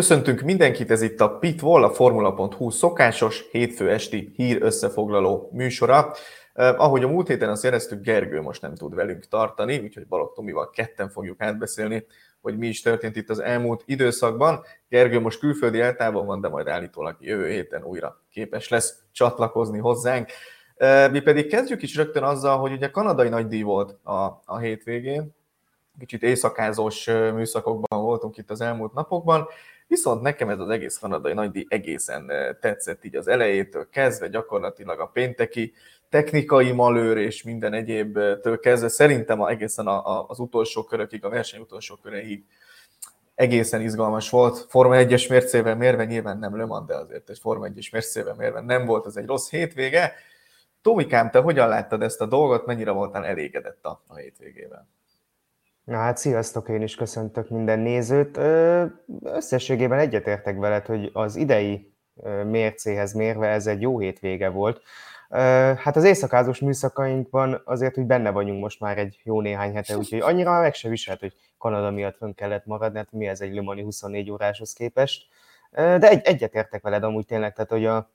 Köszöntünk mindenkit, ez itt a Pitwall, a Formula.hu szokásos hétfő esti hír összefoglaló műsora. Ahogy a múlt héten azt éreztük, Gergő most nem tud velünk tartani, úgyhogy Balogh Tomival ketten fogjuk átbeszélni, hogy mi is történt itt az elmúlt időszakban. Gergő most külföldi eltávon van, de majd állítólag jövő héten újra képes lesz csatlakozni hozzánk. Mi pedig kezdjük is rögtön azzal, hogy ugye kanadai nagydíj volt a, a hétvégén, kicsit éjszakázós műszakokban voltunk itt az elmúlt napokban, viszont nekem ez az egész kanadai nagydíj egészen tetszett így az elejétől kezdve, gyakorlatilag a pénteki technikai malőr és minden egyébtől kezdve, szerintem egészen az utolsó körökig, a verseny utolsó köreig egészen izgalmas volt. Forma 1-es mércével mérve nyilván nem Le Mans, de azért egy Forma 1-es mércével mérve nem volt ez egy rossz hétvége. Tomikám, te hogyan láttad ezt a dolgot, mennyire voltál elégedett a, a hétvégével? Na hát sziasztok, én is köszöntök minden nézőt. Összességében egyetértek veled, hogy az idei mércéhez mérve ez egy jó hétvége volt. Hát az éjszakázós műszakainkban azért, hogy benne vagyunk most már egy jó néhány hete, úgyhogy annyira meg se viselt, hogy Kanada miatt fönn kellett maradni, hát mi ez egy Limani 24 óráshoz képest. De egy, egyetértek veled amúgy tényleg, tehát hogy a,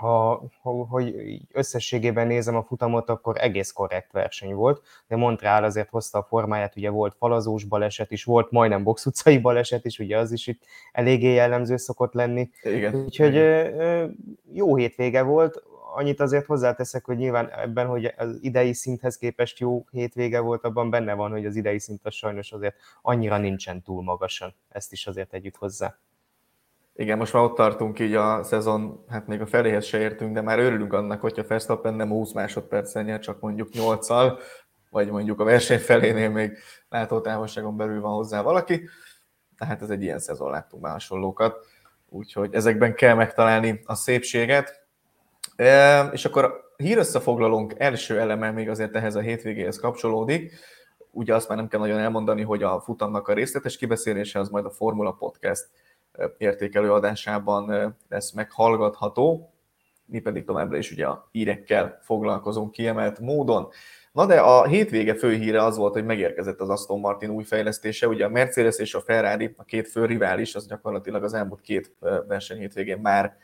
ha, hogy összességében nézem a futamot, akkor egész korrekt verseny volt, de Montreal azért hozta a formáját, ugye volt falazós baleset is, volt majdnem box utcai baleset is, ugye az is itt eléggé jellemző szokott lenni. Igen. Úgyhogy Igen. jó hétvége volt, annyit azért hozzáteszek, hogy nyilván ebben, hogy az idei szinthez képest jó hétvége volt, abban benne van, hogy az idei szint az sajnos azért annyira nincsen túl magasan. Ezt is azért tegyük hozzá. Igen, most már ott tartunk így a szezon, hát még a feléhez se értünk, de már örülünk annak, hogyha Verstappen nem 20 másodpercen nyer, csak mondjuk 8-al, vagy mondjuk a verseny felénél még látótávolságon belül van hozzá valaki. Tehát ez egy ilyen szezon, láttunk már hasonlókat. Úgyhogy ezekben kell megtalálni a szépséget. E, és akkor a hírösszefoglalónk első eleme még azért ehhez a hétvégéhez kapcsolódik. Ugye azt már nem kell nagyon elmondani, hogy a futamnak a részletes kibeszélése az majd a Formula Podcast értékelő adásában lesz meghallgatható, mi pedig továbbra is ugye a hírekkel foglalkozunk kiemelt módon. Na de a hétvége fő híre az volt, hogy megérkezett az Aston Martin új fejlesztése. Ugye a Mercedes és a Ferrari, a két fő rivális, az gyakorlatilag az elmúlt két verseny hétvégén már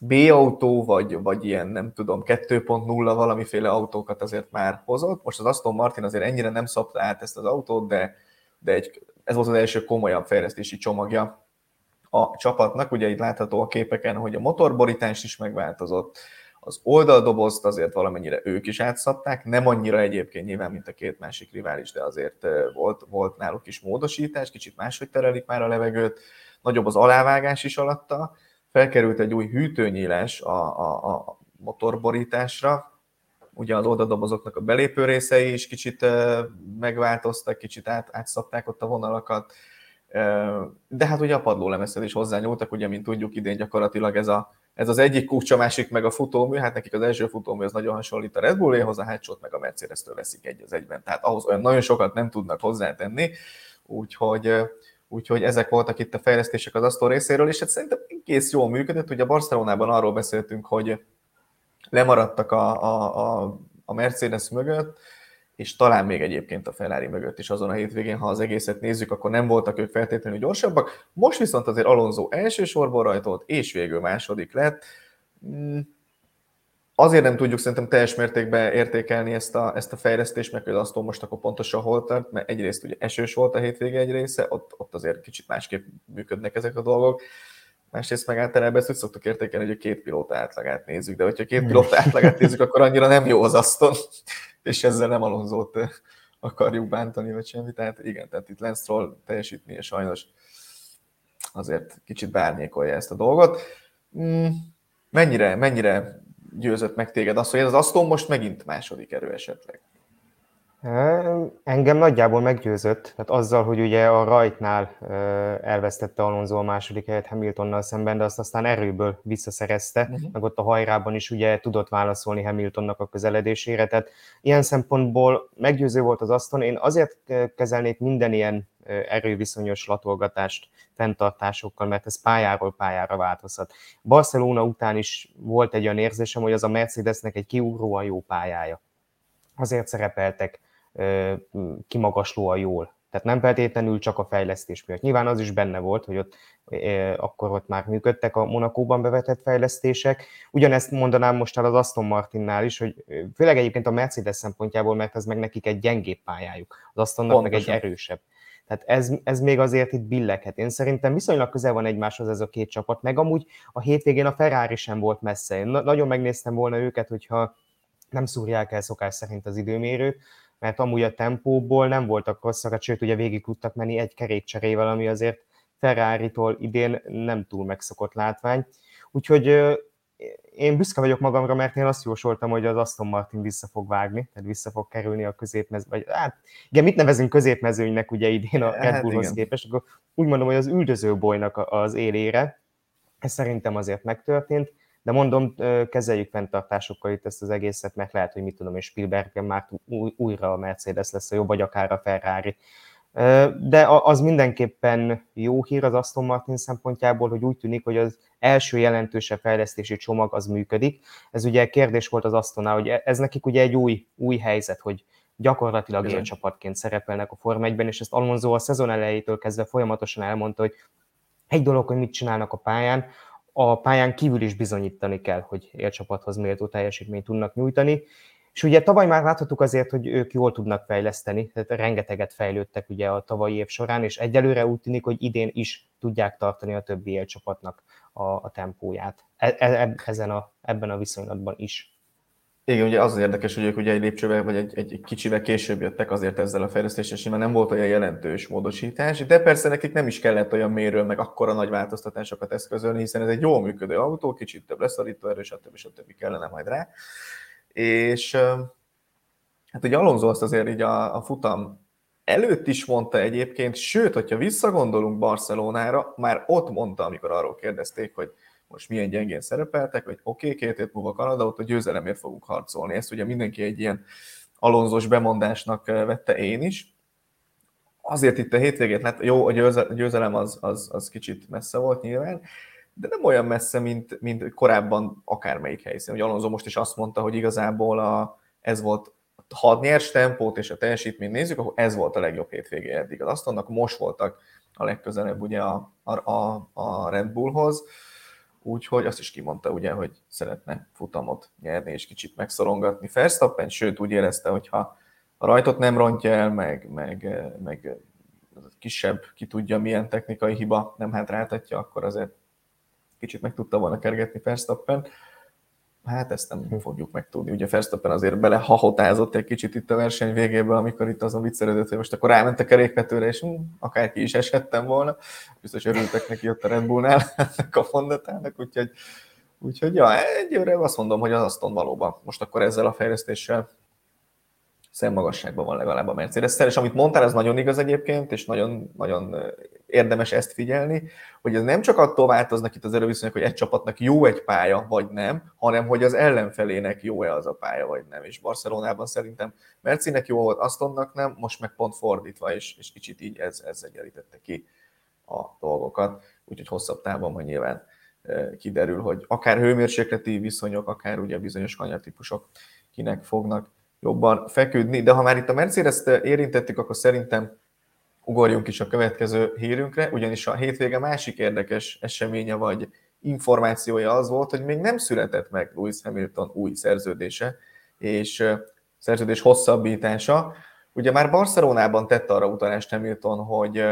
B-autó, vagy, vagy ilyen, nem tudom, 2.0 valamiféle autókat azért már hozott. Most az Aston Martin azért ennyire nem szabta át ezt az autót, de, de egy, ez volt az első komolyabb fejlesztési csomagja a csapatnak. Ugye itt látható a képeken, hogy a motorborítás is megváltozott, az oldaldobozt azért valamennyire ők is átszabták, nem annyira egyébként nyilván, mint a két másik rivális, de azért volt, volt náluk is módosítás, kicsit máshogy terelik már a levegőt, nagyobb az alávágás is alatta, felkerült egy új hűtőnyílás a, a, a motorborításra, ugye az oldaldobozoknak a belépő részei is kicsit megváltoztak, kicsit át, átszabták ott a vonalakat, de hát ugye a padlólemezhez is hozzányúltak, ugye, mint tudjuk, idén gyakorlatilag ez, a, ez az egyik kúcs, a másik meg a futómű, hát nekik az első futómű az nagyon hasonlít a Red Bulléhoz, a hátsót meg a Mercedes-től veszik egy az egyben, tehát ahhoz olyan nagyon sokat nem tudnak hozzátenni, úgyhogy, úgyhogy ezek voltak itt a fejlesztések az Aston részéről, és hát szerintem egész jól működött, ugye Barcelonában arról beszéltünk, hogy lemaradtak a, a, a, a Mercedes mögött, és talán még egyébként a Ferrari mögött is azon a hétvégén, ha az egészet nézzük, akkor nem voltak ők feltétlenül gyorsabbak. Most viszont azért Alonso elsősorban rajtolt, és végül második lett. Hmm, azért nem tudjuk szerintem teljes mértékben értékelni ezt a, ezt a fejlesztést, mert például azt most akkor pontosan hol tart, mert egyrészt ugye esős volt a hétvége egy része, ott, ott azért kicsit másképp működnek ezek a dolgok. Másrészt meg általában ezt úgy szoktuk értékelni, hogy a két pilóta átlagát nézzük, de hogyha két pilóta átlagát nézzük, akkor annyira nem jó az Aston és ezzel nem Alonzót akarjuk bántani, vagy semmi. Tehát igen, tehát itt Lance Stroll teljesítménye sajnos azért kicsit bárnyékolja ezt a dolgot. Mm, mennyire, mennyire győzött meg téged az, hogy ez az Aston most megint második erő esetleg? Engem nagyjából meggyőzött, tehát azzal, hogy ugye a rajtnál elvesztette Alonso a második helyet Hamiltonnal szemben, de azt aztán erőből visszaszerezte, uh-huh. meg ott a hajrában is ugye tudott válaszolni Hamiltonnak a közeledésére, tehát ilyen szempontból meggyőző volt az Aston. Én azért kezelnék minden ilyen erőviszonyos latolgatást fenntartásokkal, mert ez pályáról pályára változhat. Barcelona után is volt egy olyan érzésem, hogy az a Mercedesnek egy kiugróan jó pályája. Azért szerepeltek kimagaslóan jól Tehát nem feltétlenül csak a fejlesztés miatt. Nyilván az is benne volt, hogy ott akkor ott már működtek a Monakóban bevetett fejlesztések. Ugyanezt mondanám most el az Aston Martinnál is, hogy főleg egyébként a Mercedes szempontjából, mert ez meg nekik egy gyengébb pályájuk, az Astonnak Pontosan. meg egy erősebb. Tehát ez, ez még azért itt billeghet. Én szerintem viszonylag közel van egymáshoz ez a két csapat, meg amúgy a hétvégén a Ferrari sem volt messze. Én nagyon megnéztem volna őket, hogyha nem szúrják el szokás szerint az időmérőt, mert amúgy a tempóból nem voltak rosszak, hát sőt ugye végig tudtak menni egy kerékcserével, ami azért Ferrari-tól idén nem túl megszokott látvány. Úgyhogy én büszke vagyok magamra, mert én azt jósoltam, hogy az Aston Martin vissza fog vágni, tehát vissza fog kerülni a középmező, vagy hát igen, mit nevezünk középmezőnynek ugye idén a hát Red Bullhoz hát képest, akkor úgy mondom, hogy az üldöző bolynak az élére, ez szerintem azért megtörtént, de mondom, kezeljük fenntartásokkal itt ezt az egészet, mert lehet, hogy mit tudom, és Spielberg már újra a Mercedes lesz a jobb, vagy akár a Ferrari. De az mindenképpen jó hír az Aston Martin szempontjából, hogy úgy tűnik, hogy az első jelentősebb fejlesztési csomag az működik. Ez ugye kérdés volt az Astonnál, hogy ez nekik ugye egy új, új helyzet, hogy gyakorlatilag élcsapatként szerepelnek a Forma 1-ben, és ezt Alonso a szezon elejétől kezdve folyamatosan elmondta, hogy egy dolog, hogy mit csinálnak a pályán, a pályán kívül is bizonyítani kell, hogy élcsapathoz méltó teljesítményt tudnak nyújtani. És ugye tavaly már láthattuk azért, hogy ők jól tudnak fejleszteni, tehát rengeteget fejlődtek ugye a tavalyi év során, és egyelőre úgy tűnik, hogy idén is tudják tartani a többi élcsapatnak a, a tempóját. E, e, ezen a, ebben a viszonylatban is. Igen, ugye az, az érdekes, hogy ők ugye egy lépcsővel vagy egy, egy, kicsivel később jöttek azért ezzel a fejlesztéssel, és nem volt olyan jelentős módosítás, de persze nekik nem is kellett olyan méről, meg akkora nagy változtatásokat eszközölni, hiszen ez egy jól működő autó, kicsit több leszorító erő, stb. stb. kellene majd rá. És hát ugye Alonso azt azért így a, a futam előtt is mondta egyébként, sőt, hogyha visszagondolunk Barcelonára, már ott mondta, amikor arról kérdezték, hogy most milyen gyengén szerepeltek, hogy oké, okay, két év múlva Kanada, ott a győzelemért fogunk harcolni. Ezt ugye mindenki egy ilyen alonzos bemondásnak eh, vette én is. Azért itt a hétvégét lett, jó, a győzelem az, az, az kicsit messze volt nyilván, de nem olyan messze, mint, mint korábban akármelyik helyszín. Hogy Alonso most is azt mondta, hogy igazából a, ez volt, ha a nyers tempót és a teljesítményt nézzük, akkor ez volt a legjobb hétvégé eddig. Az Astonnak most voltak a legközelebb ugye a, a, a Red Bullhoz úgyhogy azt is kimondta ugye, hogy szeretne futamot nyerni és kicsit megszorongatni Verstappen, sőt úgy érezte, hogy ha a rajtot nem rontja el, meg, meg, meg kisebb, ki tudja milyen technikai hiba nem hátráltatja, akkor azért kicsit meg tudta volna kergetni Verstappen. Hát ezt nem fogjuk megtudni. Ugye Verstappen azért bele hahotázott egy kicsit itt a verseny végéből, amikor itt azon viccelődött, hogy most akkor ráment a kerékvetőre, és hm, akárki is eshettem volna. Biztos örültek neki ott a Red Bullnál, a fondatának, úgyhogy, úgyhogy ja, egyőre azt mondom, hogy az Aston valóban most akkor ezzel a fejlesztéssel szemmagasságban van legalább a mercedes és amit mondtál, ez nagyon igaz egyébként, és nagyon, nagyon érdemes ezt figyelni, hogy ez nem csak attól változnak itt az erőviszonyok, hogy egy csapatnak jó egy pálya, vagy nem, hanem hogy az ellenfelének jó-e az a pálya, vagy nem. És Barcelonában szerintem Mercinek jó volt, Astonnak nem, most meg pont fordítva, és, és kicsit így ez, ez egyenlítette ki a dolgokat, úgyhogy hosszabb távon majd nyilván kiderül, hogy akár hőmérsékleti viszonyok, akár ugye bizonyos kanyartípusok kinek fognak jobban feküdni. De ha már itt a Mercedes-t érintettük, akkor szerintem ugorjunk is a következő hírünkre, ugyanis a hétvége másik érdekes eseménye vagy információja az volt, hogy még nem született meg Lewis Hamilton új szerződése, és szerződés hosszabbítása. Ugye már Barcelonában tette arra utalást Hamilton, hogy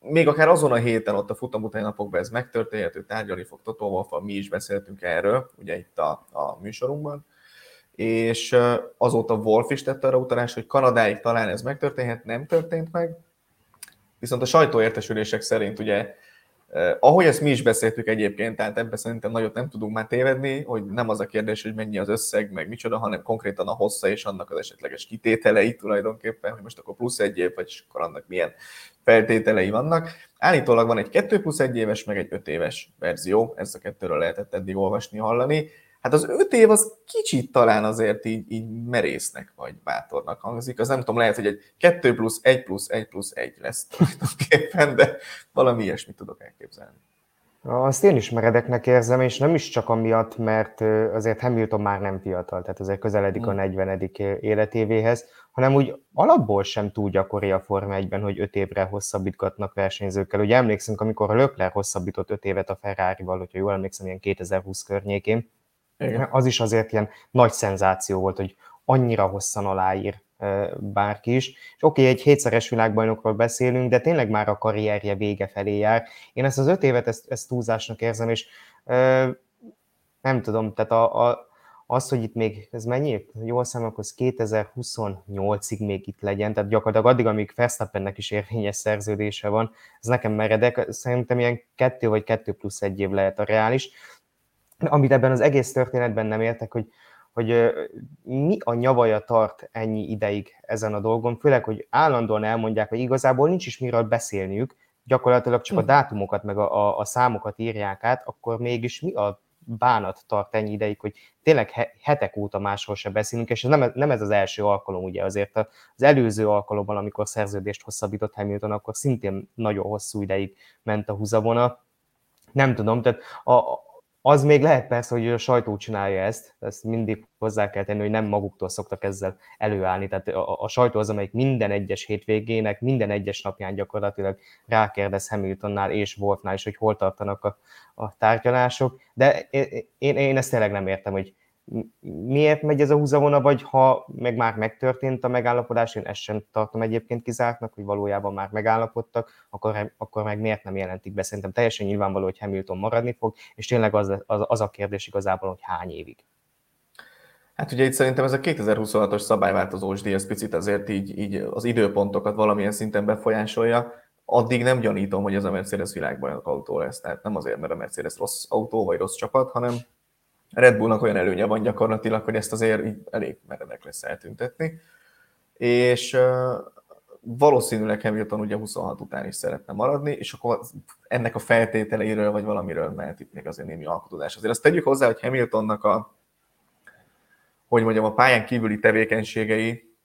még akár azon a héten, ott a futam utáni napokban ez megtörténhet, ő tárgyalni fog wolff mi is beszéltünk erről, ugye itt a, a műsorunkban, és azóta Wolf is tette arra utalás, hogy Kanadáig talán ez megtörténhet, nem történt meg, viszont a sajtóértesülések szerint ugye, ahogy ezt mi is beszéltük egyébként, tehát ebben szerintem nagyot nem tudunk már tévedni, hogy nem az a kérdés, hogy mennyi az összeg, meg micsoda, hanem konkrétan a hossza és annak az esetleges kitételei tulajdonképpen, hogy most akkor plusz egy év, vagy akkor annak milyen feltételei vannak. Állítólag van egy 2 plusz egy éves, meg egy 5 éves verzió, ezt a kettőről lehetett eddig olvasni, hallani Hát az öt év az kicsit talán azért így, így merésznek vagy bátornak hangzik. Az nem tudom, lehet, hogy egy 2 plusz 1 plusz 1 plusz 1 lesz tulajdonképpen, de valami ilyesmit tudok elképzelni. Azt én is meredeknek érzem, és nem is csak amiatt, mert azért Hamilton már nem fiatal, tehát azért közeledik a 40. Hmm. életévéhez, hanem úgy alapból sem túl gyakori a Forma 1-ben, hogy 5 évre hosszabbítgatnak versenyzőkkel. Ugye emlékszünk, amikor a Lökler hosszabbított 5 évet a Ferrari-val, hogyha jól emlékszem, ilyen 2020 környékén, Az is azért ilyen nagy szenzáció volt, hogy annyira hosszan aláír bárki is. És oké, egy hétszeres világbajnokról beszélünk, de tényleg már a karrierje vége felé jár. Én ezt az öt évet, ezt, ezt túlzásnak érzem, és ö, nem tudom, tehát a, a, az, hogy itt még, ez mennyi? Jól számolkoz, 2028-ig még itt legyen, tehát gyakorlatilag addig, amíg Verstappennek is érvényes szerződése van, ez nekem meredek, szerintem ilyen kettő vagy kettő plusz egy év lehet a reális. Amit ebben az egész történetben nem értek, hogy hogy mi a nyavaja tart ennyi ideig ezen a dolgon, főleg, hogy állandóan elmondják, hogy igazából nincs is miről beszélniük, gyakorlatilag csak a dátumokat meg a, a, a számokat írják át, akkor mégis mi a bánat tart ennyi ideig, hogy tényleg hetek óta másról se beszélünk, és ez nem, nem ez az első alkalom, ugye azért az előző alkalommal, amikor szerződést hosszabbított Hamilton, akkor szintén nagyon hosszú ideig ment a húzavona. Nem tudom, tehát a, az még lehet persze, hogy a sajtó csinálja ezt, ezt mindig hozzá kell tenni, hogy nem maguktól szoktak ezzel előállni. Tehát a, a sajtó az, amelyik minden egyes hétvégének, minden egyes napján gyakorlatilag rákérdez Hamiltonnál és Wolfnál is, hogy hol tartanak a, a tárgyalások. De én, én ezt tényleg nem értem, hogy miért megy ez a húzavona, vagy ha meg már megtörtént a megállapodás, én ezt sem tartom egyébként kizártnak, hogy valójában már megállapodtak, akkor, akkor meg miért nem jelentik be. Szerintem teljesen nyilvánvaló, hogy Hamilton maradni fog, és tényleg az, az, az a kérdés igazából, hogy hány évig. Hát ugye itt szerintem ez a 2026-os szabályváltozós díj, ez picit azért így, így az időpontokat valamilyen szinten befolyásolja, addig nem gyanítom, hogy ez a Mercedes világbajnok autó lesz. Tehát nem azért, mert a Mercedes rossz autó vagy rossz csapat, hanem Red Bullnak olyan előnye van gyakorlatilag, hogy ezt azért így elég meredek lesz eltüntetni. És valószínűleg Hamilton ugye 26 után is szeretne maradni, és akkor ennek a feltételeiről vagy valamiről mehet itt még azért némi alkotodás. Azért azt tegyük hozzá, hogy Hamiltonnak a, hogy mondjam, a pályán kívüli tevékenységei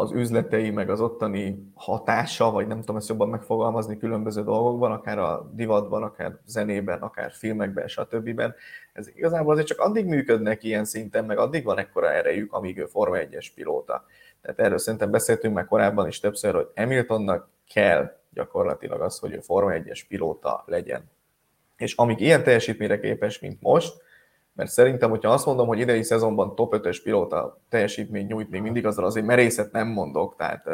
az üzletei, meg az ottani hatása, vagy nem tudom ezt jobban megfogalmazni különböző dolgokban, akár a divatban, akár zenében, akár filmekben, stb. Ez igazából azért csak addig működnek ilyen szinten, meg addig van ekkora erejük, amíg ő Forma 1-es pilóta. Tehát erről szerintem beszéltünk már korábban is többször, hogy Hamiltonnak kell gyakorlatilag az, hogy ő Forma 1-es pilóta legyen. És amíg ilyen teljesítményre képes, mint most, mert szerintem, hogyha azt mondom, hogy idei szezonban top 5-ös pilóta teljesítmény nyújt, még mindig azzal azért merészet nem mondok, tehát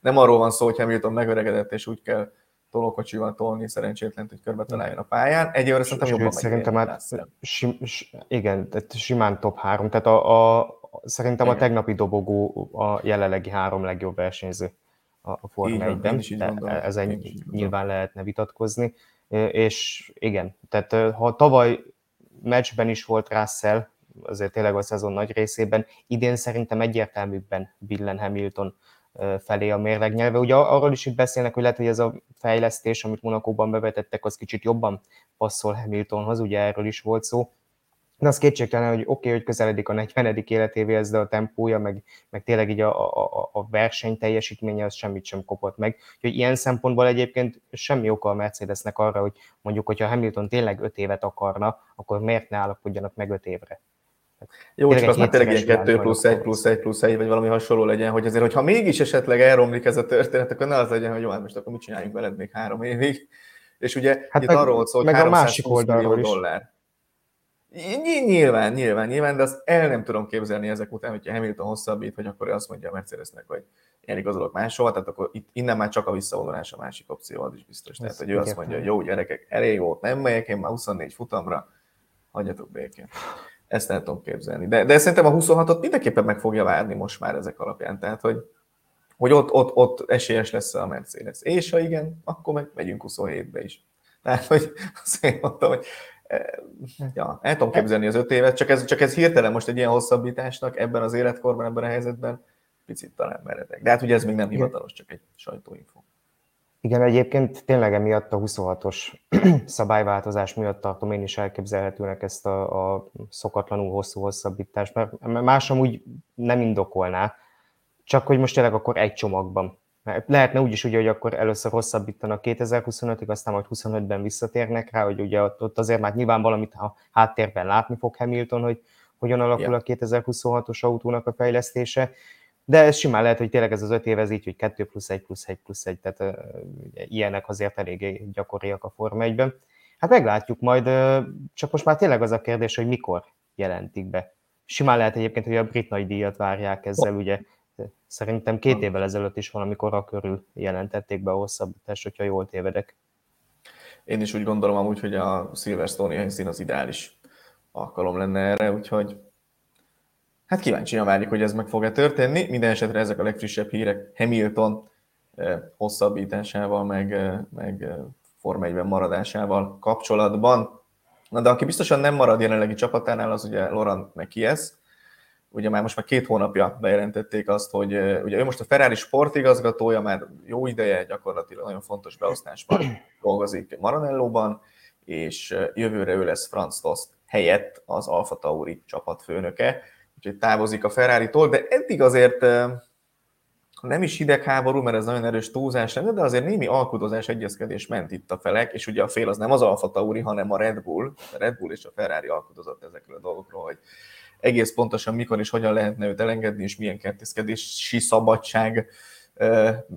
nem arról van szó, hogy Hamilton megöregedett, és úgy kell tolókocsival tolni szerencsétlen, hogy körbe találjon a pályán. Egyelőre szerintem jobban megy. Szerintem hát, sim, igen, tehát simán top 3, tehát a, a, szerintem igen. a tegnapi dobogó a jelenlegi három legjobb versenyző a, a Forma 1-ben, ezen nyilván lehetne vitatkozni, és igen, tehát ha tavaly meccsben is volt Russell, azért tényleg a szezon nagy részében. Idén szerintem egyértelműbben billen Hamilton felé a mérleg nyelve. Ugye arról is itt beszélnek, hogy lehet, hogy ez a fejlesztés, amit Monakóban bevetettek, az kicsit jobban passzol Hamiltonhoz, ugye erről is volt szó. De az kétségtelen, hogy oké, okay, hogy közeledik a 40. életévéhez, de a tempója, meg, meg tényleg így a, a, a verseny teljesítménye, az semmit sem kopott meg. Úgyhogy ilyen szempontból egyébként semmi oka a Mercedesnek arra, hogy mondjuk, hogyha Hamilton tényleg 5 évet akarna, akkor miért ne állapodjanak meg 5 évre? Jó, tényleg csak az már tényleg ilyen 2 plusz 1 plusz 1 plusz 1, vagy valami hasonló legyen, hogy azért, hogyha mégis esetleg elromlik ez a történet, akkor ne az legyen, hogy jó, hát most akkor mit csináljunk veled még három évig. És ugye hát itt meg, arról szól, hogy 320 millió dollár. Nyilván, nyilván, nyilván, de azt el nem tudom képzelni ezek után, hogyha Hamilton hosszabbít, hogy akkor azt mondja a Mercedesnek, hogy én igazolok máshol, tehát akkor itt, innen már csak a visszavonulás a másik opció, az is biztos. Tehát, hogy ő azt mondja, hogy jó gyerekek, elég volt, nem megyek én már 24 futamra, hagyjatok békén. Ezt el tudom képzelni. De, de szerintem a 26-ot mindenképpen meg fogja várni most már ezek alapján. Tehát, hogy, hogy ott, ott, ott esélyes lesz a Mercedes. És ha igen, akkor meg megyünk 27-be is. Tehát, hogy azt én mondtam, hogy ja, el tudom képzelni az öt évet, csak ez, csak ez hirtelen most egy ilyen hosszabbításnak ebben az életkorban, ebben a helyzetben picit talán meredek. De hát ugye ez még nem hivatalos, csak egy sajtóinfo. Igen, egyébként tényleg emiatt a 26-os szabályváltozás miatt tartom én is elképzelhetőnek ezt a, a szokatlanul hosszú hosszabbítást, mert más úgy nem indokolná, csak hogy most tényleg akkor egy csomagban lehetne úgy is, ugye, hogy akkor először hosszabbítanak 2025-ig, aztán majd 25-ben visszatérnek rá, hogy ugye ott azért már nyilván valamit a háttérben látni fog Hamilton, hogy hogyan alakul a 2026-os autónak a fejlesztése, de ez simán lehet, hogy tényleg ez az öt év ez így, hogy 2 plusz 1 plusz 1 plusz 1, tehát uh, ilyenek azért eléggé gyakoriak a Forma 1-ben. Hát meglátjuk majd, uh, csak most már tényleg az a kérdés, hogy mikor jelentik be. Simán lehet egyébként, hogy a brit nagy díjat várják ezzel, ugye szerintem két évvel ezelőtt is valamikor a körül jelentették be a hosszabbítást, hogyha jól tévedek. Én is úgy gondolom amúgy, hogy a Silverstone helyszín az ideális alkalom lenne erre, úgyhogy hát kíváncsian várjuk, hogy ez meg fog-e történni. Minden esetre ezek a legfrissebb hírek Hamilton eh, hosszabbításával, meg, eh, meg eh, Forma 1 maradásával kapcsolatban. Na de aki biztosan nem marad jelenlegi csapatánál, az ugye Laurent Mekies. Ugye már most már két hónapja bejelentették azt, hogy ugye ő most a Ferrari sportigazgatója, már jó ideje gyakorlatilag nagyon fontos beosztásban dolgozik Maranellóban, és jövőre ő lesz Franz Tost helyett az Alfa Tauri csapatfőnöke, úgyhogy távozik a Ferrari-tól, de eddig azért nem is hidegháború, mert ez nagyon erős túlzás lenne, de azért némi alkudozás, egyezkedés ment itt a felek, és ugye a fél az nem az Alfa Tauri, hanem a Red Bull. A Red Bull és a Ferrari alkudozott ezekről a dolgokról, hogy egész pontosan mikor és hogyan lehetne őt elengedni, és milyen kertészkedési szabadság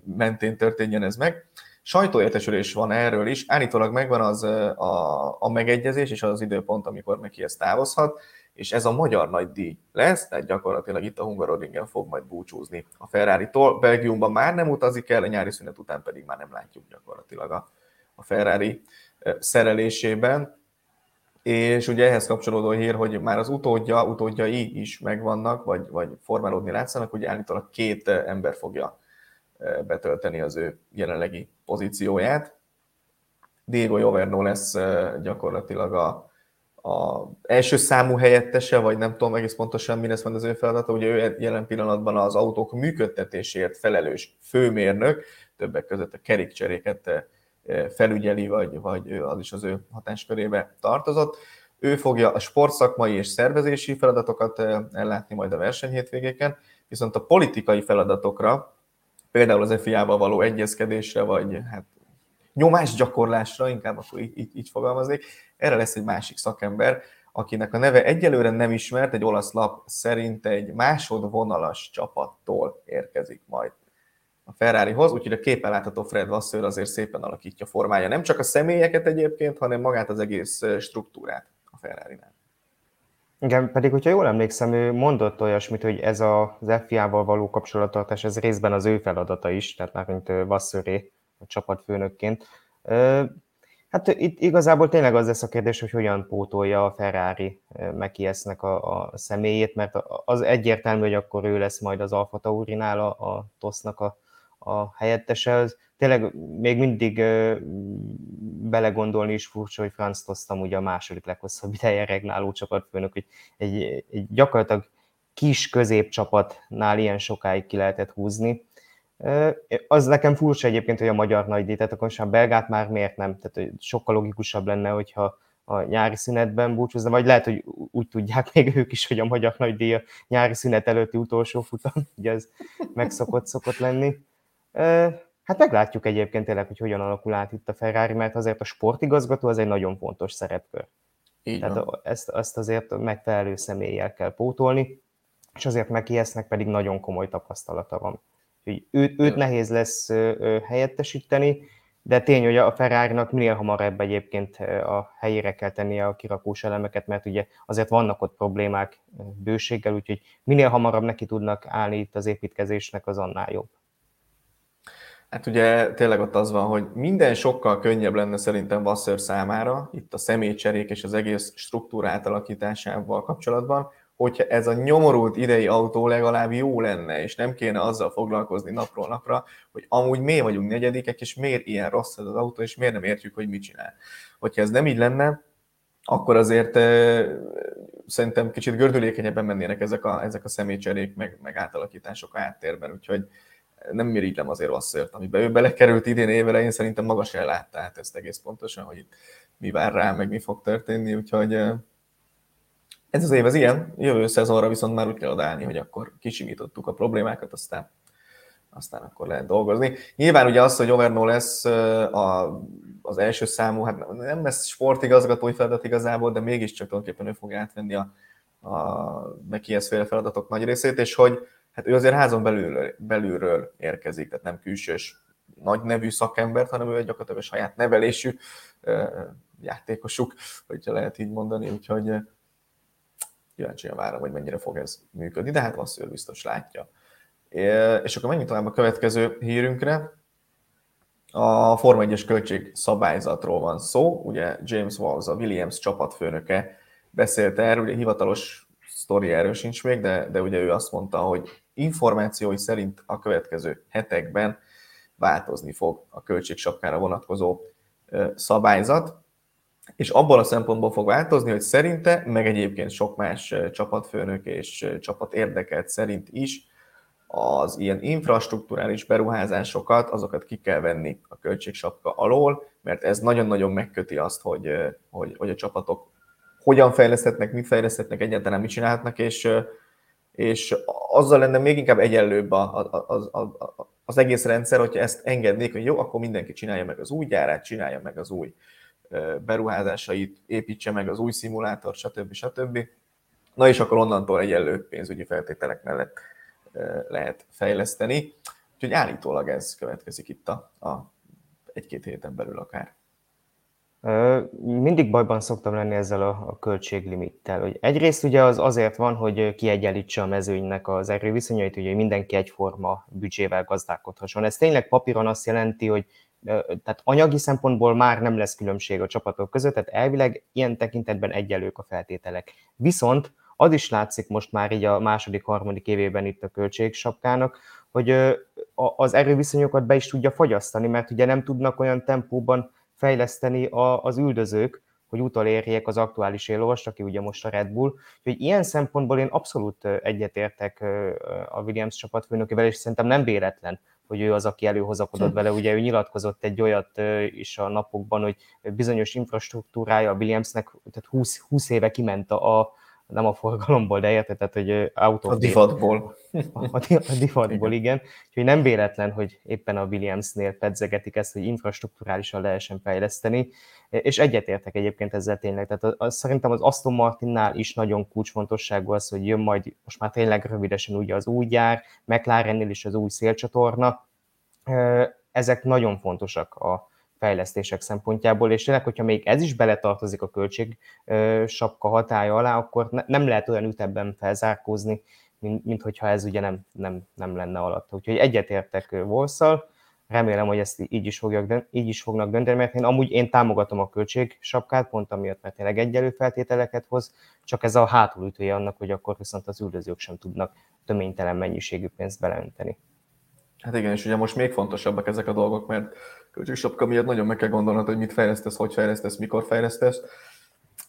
mentén történjen ez meg. Sajtóértesülés van erről is, állítólag megvan az a, a megegyezés és az időpont, amikor meg ki ezt távozhat, és ez a magyar nagy díj lesz, tehát gyakorlatilag itt a Hungaroringen fog majd búcsúzni a Ferrari-tól. Belgiumban már nem utazik el, a nyári szünet után pedig már nem látjuk gyakorlatilag a, a Ferrari szerelésében. És ugye ehhez kapcsolódó hír, hogy már az utódja, utódjai is megvannak, vagy, vagy formálódni látszanak, hogy állítólag két ember fogja betölteni az ő jelenlegi pozícióját. Diego Joverno lesz gyakorlatilag a, a első számú helyettese, vagy nem tudom egész pontosan mi lesz van az ő feladata, ugye ő jelen pillanatban az autók működtetésért felelős főmérnök, többek között a kerékcseréket eh, felügyeli, vagy, vagy az is az ő hatáskörébe tartozott. Ő fogja a sportszakmai és szervezési feladatokat eh, ellátni majd a versenyhétvégéken, viszont a politikai feladatokra, például az FIA-val való egyezkedésre, vagy hát nyomásgyakorlásra, inkább akkor így, így, így fogalmaznék, erre lesz egy másik szakember, akinek a neve egyelőre nem ismert, egy olasz lap szerint egy másodvonalas csapattól érkezik majd a Ferrarihoz, úgyhogy a képen látható Fred Vasseur azért szépen alakítja formája. Nem csak a személyeket egyébként, hanem magát az egész struktúrát a Ferrari-nál. Igen, pedig, hogyha jól emlékszem, ő mondott olyasmit, hogy ez az FIA-val való kapcsolattartás, ez részben az ő feladata is, tehát már mint Vasseuré a csapatfőnökként. Hát itt igazából tényleg az lesz a kérdés, hogy hogyan pótolja a Ferrari Mekiesznek a, a személyét, mert az egyértelmű, hogy akkor ő lesz majd az Alfa Taurinál a, a Tosznak a, a helyettese. Az tényleg még mindig belegondolni is furcsa, hogy Franz Toszt ugye a második leghosszabb ideje regnáló csapatfőnök, hogy egy, egy gyakorlatilag kis középcsapatnál ilyen sokáig ki lehetett húzni az nekem furcsa egyébként, hogy a magyar nagydíj, tehát akkor a belgát már miért nem? Tehát sokkal logikusabb lenne, hogyha a nyári szünetben búcsúzna, vagy lehet, hogy úgy tudják még ők is, hogy a magyar nagydíj a nyári szünet előtti utolsó futam, ugye ez megszokott szokott lenni. Hát meglátjuk egyébként tényleg, hogy hogyan alakul át itt a Ferrari, mert azért a sportigazgató az egy nagyon fontos szerepkör. Így Tehát van. ezt, ezt azért megfelelő személlyel kell pótolni, és azért Mekiesznek pedig nagyon komoly tapasztalata van. Úgyhogy őt, őt nehéz lesz helyettesíteni, de tény, hogy a Ferrari-nak minél hamarabb egyébként a helyére kell tennie a kirakós elemeket, mert ugye azért vannak ott problémák bőséggel, úgyhogy minél hamarabb neki tudnak állni itt az építkezésnek, az annál jobb. Hát ugye tényleg ott az van, hogy minden sokkal könnyebb lenne szerintem Vassör számára, itt a személycserék és az egész struktúra átalakításával kapcsolatban, hogyha ez a nyomorult idei autó legalább jó lenne, és nem kéne azzal foglalkozni napról napra, hogy amúgy miért vagyunk negyedikek, és miért ilyen rossz ez az autó, és miért nem értjük, hogy mit csinál. Hogyha ez nem így lenne, akkor azért e, szerintem kicsit gördülékenyebben mennének ezek a, ezek a személycserék, meg, meg átalakítások a háttérben, úgyhogy nem mirigylem azért Vasszert, amiben ő belekerült idén évele, én szerintem maga se látta át ezt egész pontosan, hogy itt mi vár rá, meg mi fog történni, úgyhogy ez az év az ilyen, jövő szezonra viszont már úgy kell odállni, hogy akkor kisimítottuk a problémákat, aztán, aztán akkor lehet dolgozni. Nyilván ugye az, hogy Overno lesz a, az első számú, hát nem lesz sportigazgatói feladat igazából, de mégiscsak tulajdonképpen ő fog átvenni a, a Mekihez féle feladatok nagy részét, és hogy hát ő azért házon belülről, belülről érkezik, tehát nem külsős nagy nevű szakembert, hanem ő gyakorlatilag a saját nevelésű játékosuk, hogyha lehet így mondani, úgyhogy kíváncsian várom, hogy mennyire fog ez működni, de hát Vasszil biztos látja. És akkor menjünk tovább a következő hírünkre. A Forma 1-es költség szabályzatról van szó, ugye James Walls, a Williams csapatfőnöke beszélt erről, ugye hivatalos sztori erről sincs még, de, de ugye ő azt mondta, hogy információi szerint a következő hetekben változni fog a költségsapkára vonatkozó szabályzat, és abból a szempontból fog változni, hogy szerinte, meg egyébként sok más csapatfőnök és csapat érdekelt szerint is, az ilyen infrastruktúrális beruházásokat, azokat ki kell venni a költségsapka alól, mert ez nagyon-nagyon megköti azt, hogy, hogy, hogy a csapatok hogyan fejleszthetnek, mit fejleszthetnek, egyáltalán mit csinálhatnak, és, és azzal lenne még inkább egyenlőbb a, a, a, a, az egész rendszer, hogyha ezt engednék, hogy jó, akkor mindenki csinálja meg az új gyárát, csinálja meg az új beruházásait, építse meg az új szimulátort, stb. stb. Na és akkor onnantól egyenlő pénzügyi feltételek mellett lehet fejleszteni. Úgyhogy állítólag ez következik itt a, a egy-két héten belül akár. Mindig bajban szoktam lenni ezzel a, a költséglimittel. Hogy egyrészt ugye az azért van, hogy kiegyenlítse a mezőnynek az erőviszonyait, ugye mindenki egyforma büdzsével gazdálkodhasson. Ez tényleg papíron azt jelenti, hogy tehát anyagi szempontból már nem lesz különbség a csapatok között, tehát elvileg ilyen tekintetben egyelők a feltételek. Viszont az is látszik most már így a második, harmadik évében itt a költségsapkának, hogy az erőviszonyokat be is tudja fagyasztani, mert ugye nem tudnak olyan tempóban fejleszteni az üldözők, hogy utolérjék az aktuális éllovast, aki ugye most a Red Bull. Úgyhogy ilyen szempontból én abszolút egyetértek a Williams csapatfőnökével, és szerintem nem véletlen, hogy ő az, aki előhozakodott vele. Ugye ő nyilatkozott egy olyat is a napokban, hogy bizonyos infrastruktúrája a Williamsnek, tehát 20, 20 éve kiment a, nem a forgalomból, de érted, tehát, hogy autó. A divatból. A, a divatból, igen. Úgyhogy nem véletlen, hogy éppen a Williamsnél pedzegetik ezt, hogy infrastruktúrálisan lehessen fejleszteni, és egyetértek egyébként ezzel tényleg. Tehát az, az, szerintem az Aston Martinnál is nagyon kulcsfontosságú az, hogy jön majd most már tényleg rövidesen ugye az új gyár, McLarennél is az új szélcsatorna. Ezek nagyon fontosak a, fejlesztések szempontjából, és tényleg, hogyha még ez is beletartozik a költség sapka hatája alá, akkor ne, nem lehet olyan ütemben felzárkózni, mint, mint hogyha ez ugye nem, nem, nem lenne alatta. Úgyhogy egyetértek Volszal, remélem, hogy ezt így is, fogják, így is fognak dönteni, mert én amúgy én támogatom a költség sapkát, pont amiatt, mert tényleg egyelő feltételeket hoz, csak ez a hátulütője annak, hogy akkor viszont az üldözők sem tudnak töménytelen mennyiségű pénzt beleönteni. Hát igen, és ugye most még fontosabbak ezek a dolgok, mert költségsapka miatt nagyon meg kell gondolnod, hogy mit fejlesztesz, hogy fejlesztesz, mikor fejlesztesz.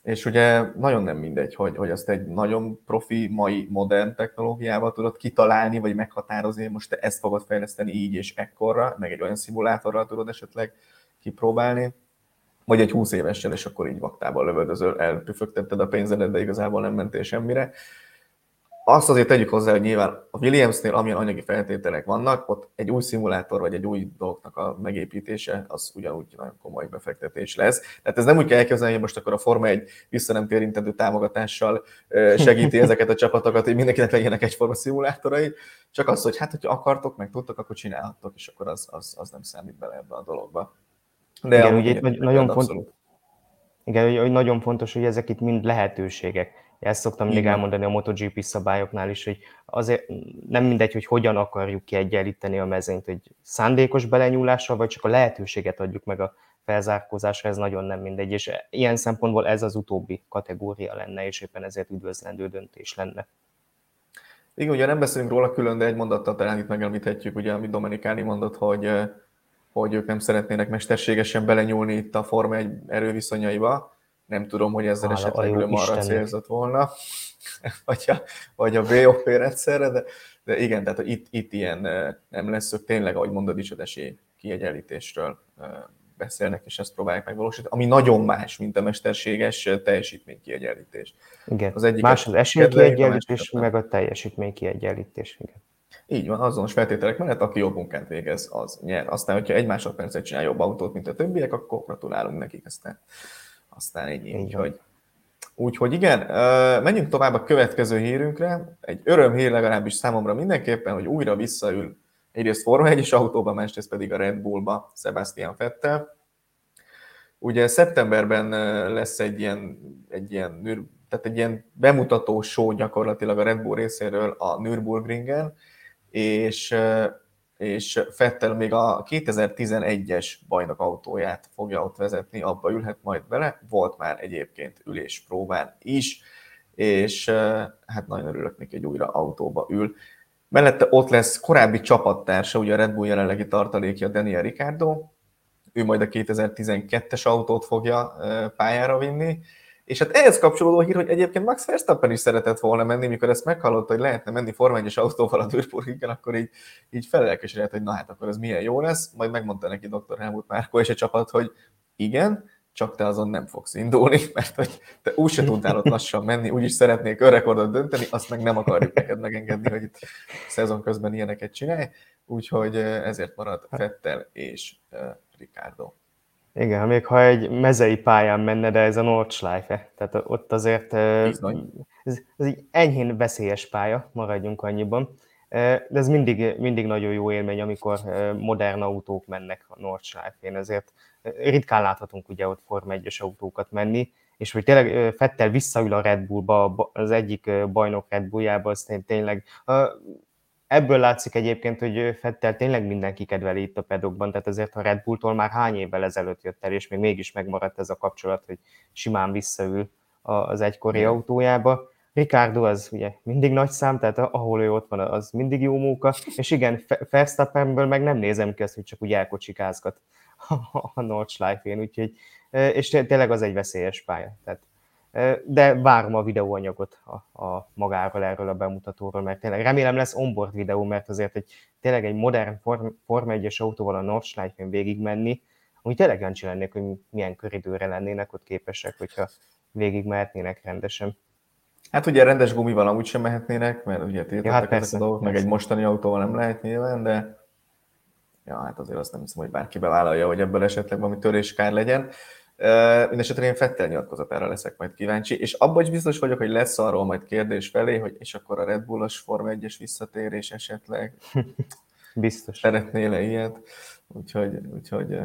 És ugye nagyon nem mindegy, hogy, hogy azt egy nagyon profi, mai, modern technológiával tudod kitalálni, vagy meghatározni, most te ezt fogod fejleszteni így és ekkorra, meg egy olyan szimulátorral tudod esetleg kipróbálni, vagy egy 20 évessel, és akkor így vaktában lövöldözöl, elpüfögtetted a pénzedet, de igazából nem mentél semmire. Azt azért tegyük hozzá, hogy nyilván a Williamsnél, amilyen anyagi feltételek vannak, ott egy új szimulátor vagy egy új dolgnak a megépítése, az ugyanúgy nagyon komoly befektetés lesz. Tehát ez nem úgy kell elképzelni, hogy most akkor a Forma egy vissza nem térintendő támogatással segíti ezeket a csapatokat, hogy mindenkinek legyenek egyforma szimulátorai, csak az, hogy hát, hogyha akartok, meg tudtok, akkor csinálhattok, és akkor az, az, az nem számít bele ebbe a dologba. De Igen, ugye itt nagyon fontos, igen, hogy nagyon fontos, hogy ezek itt mind lehetőségek ezt szoktam mindig elmondani a MotoGP szabályoknál is, hogy azért nem mindegy, hogy hogyan akarjuk kiegyenlíteni a mezőnyt, hogy szándékos belenyúlással, vagy csak a lehetőséget adjuk meg a felzárkózásra, ez nagyon nem mindegy, és ilyen szempontból ez az utóbbi kategória lenne, és éppen ezért üdvözlendő döntés lenne. Igen, ugye nem beszélünk róla külön, de egy mondattal talán itt megemlíthetjük, ugye, amit Dominikáni mondott, hogy, hogy ők nem szeretnének mesterségesen belenyúlni itt a Forma egy erőviszonyaiba, nem tudom, hogy ezzel Hála esetleg arra célzott volna, vagy a, vagy a BOP rendszerre, de, de igen, tehát itt, itt ilyen nem lesz, hogy tényleg, ahogy mondod is, az esély kiegyenlítésről beszélnek, és ezt próbálják megvalósítani, ami nagyon más, mint a mesterséges teljesítménykiegyenlítés. Igen, az egyik más az esélykiegyenlítés, meg a teljesítménykiegyenlítés. Igen. Így van, azonos feltételek mellett, aki jobb munkát végez, az nyer. Aztán, hogyha egy másodpercet csinál jobb autót, mint a többiek, akkor gratulálunk nekik, aztán, aztán ennyi. Úgyhogy, úgyhogy igen, menjünk tovább a következő hírünkre. Egy örömhír legalábbis számomra mindenképpen, hogy újra visszaül egyrészt Forma 1 autóba, másrészt pedig a Red Bullba Sebastian Vettel. Ugye szeptemberben lesz egy ilyen, egy ilyen, tehát egy ilyen bemutató show gyakorlatilag a Red Bull részéről a Nürburgringen, és, és Fettel még a 2011-es bajnok autóját fogja ott vezetni, abba ülhet majd bele, volt már egyébként üléspróbán is, és hát nagyon örülök neki, hogy újra autóba ül. Mellette ott lesz korábbi csapattársa, ugye a Red Bull jelenlegi tartalékja Daniel Ricciardo, ő majd a 2012-es autót fogja pályára vinni, és hát ehhez kapcsolódó hír, hogy egyébként Max Verstappen is szeretett volna menni, mikor ezt meghallotta, hogy lehetne menni 1 autóval a Nürburgringen, akkor így, így felelkesedett, hogy na hát akkor ez milyen jó lesz. Majd megmondta neki dr. Helmut Márko és a csapat, hogy igen, csak te azon nem fogsz indulni, mert hogy te úgy se ott lassan menni, úgyis szeretnék rekordot dönteni, azt meg nem akarjuk neked megengedni, hogy itt szezon közben ilyeneket csinálj, úgyhogy ezért marad Fettel és Ricardo. Igen, még ha egy mezei pályán menne, de ez a Nordschleife, tehát ott azért ez, ez egy enyhén veszélyes pálya, maradjunk annyiban, de ez mindig, mindig nagyon jó élmény, amikor modern autók mennek a Nordschleife-én, ezért ritkán láthatunk ugye ott Forma 1 autókat menni, és hogy tényleg Fettel visszaül a Red Bullba, az egyik bajnok Red Bulljába, az tényleg Ebből látszik egyébként, hogy Fettel tényleg mindenki kedveli itt a pedokban, tehát ezért a Red Bulltól már hány évvel ezelőtt jött el, és még mégis megmaradt ez a kapcsolat, hogy simán visszaül az egykori Igen. autójába. Ricardo az ugye mindig nagy szám, tehát ahol ő ott van, az mindig jó móka, és igen, Verstappenből meg nem nézem ki azt, hogy csak úgy elkocsikázgat a Nordschleife-én, úgyhogy, és tényleg az egy veszélyes pálya. Tehát de várom a videóanyagot a, a magáról, erről a bemutatóról, mert tényleg remélem lesz onboard videó, mert azért egy, tényleg egy modern Form, Forma 1-es autóval a Nordschleife-n végigmenni, úgy tényleg jancsi lennék, hogy milyen köridőre lennének ott képesek, hogyha végig mehetnének rendesen. Hát ugye rendes gumival amúgy sem mehetnének, mert ugye tiltottak ja, hát persze, a dolgok, meg egy mostani autóval nem lehet nyilván, de ja, hát azért azt nem hiszem, hogy bárki bevállalja, hogy ebből esetleg valami töréskár legyen. Mindenesetre én Fettel nyilatkozatára leszek majd kíváncsi, és abban is biztos vagyok, hogy lesz arról majd kérdés felé, hogy és akkor a Red Bullos Forma 1-es visszatérés esetleg. Biztos. Szeretnél-e ilyet? Úgyhogy, úgyhogy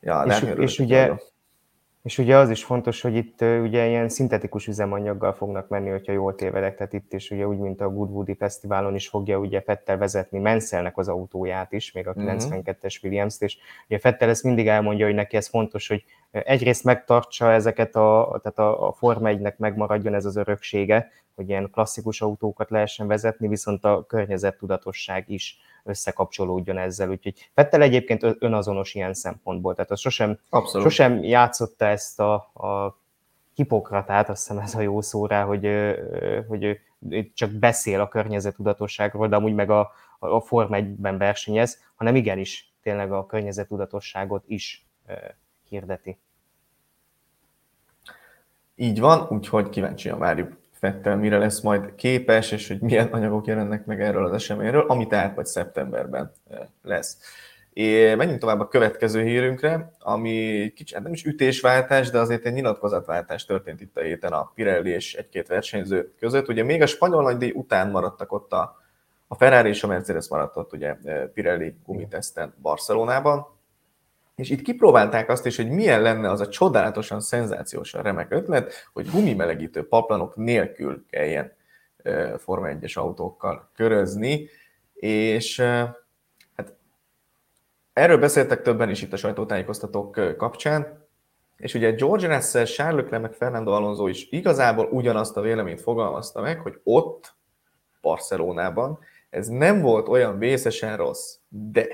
ja, és, és ugye, és ugye az is fontos, hogy itt ugye ilyen szintetikus üzemanyaggal fognak menni, hogyha jól tévedek, tehát itt is ugye úgy, mint a Goodwoodi Fesztiválon is fogja ugye Fettel vezetni Menszelnek az autóját is, még a 92-es mhm. Williams-t, és ugye Fettel ezt mindig elmondja, hogy neki ez fontos, hogy egyrészt megtartsa ezeket a, tehát a, a Forma 1-nek megmaradjon ez az öröksége, hogy ilyen klasszikus autókat lehessen vezetni, viszont a környezettudatosság is összekapcsolódjon ezzel. Úgyhogy Fettel egyébként önazonos ilyen szempontból, tehát az sosem, sosem játszotta ezt a, a hipokratát, azt hiszem ez a jó szó rá, hogy, hogy csak beszél a környezettudatosságról, de amúgy meg a, a Forma 1-ben versenyez, hanem igenis tényleg a környezettudatosságot is hirdeti. Így van, úgyhogy kíváncsian várjuk Fettel, mire lesz majd képes, és hogy milyen anyagok jelennek meg erről az eseményről, ami tehát majd szeptemberben lesz. É, menjünk tovább a következő hírünkre, ami kicsit hát nem is ütésváltás, de azért egy nyilatkozatváltás történt itt a héten a Pirelli és egy-két versenyző között. Ugye még a spanyol nagydíj után maradtak ott a, a Ferrari és a Mercedes maradt ott ugye Pirelli gumiteszten Barcelonában, és itt kipróbálták azt is, hogy milyen lenne az a csodálatosan, szenzációsan remek ötlet, hogy gumimelegítő paplanok nélkül kelljen Forma 1-es autókkal körözni, és hát erről beszéltek többen is itt a sajtótájékoztatók kapcsán, és ugye George Russell, Charles Leclerc, meg Fernando Alonso is igazából ugyanazt a véleményt fogalmazta meg, hogy ott, Barcelonában, ez nem volt olyan vészesen rossz, de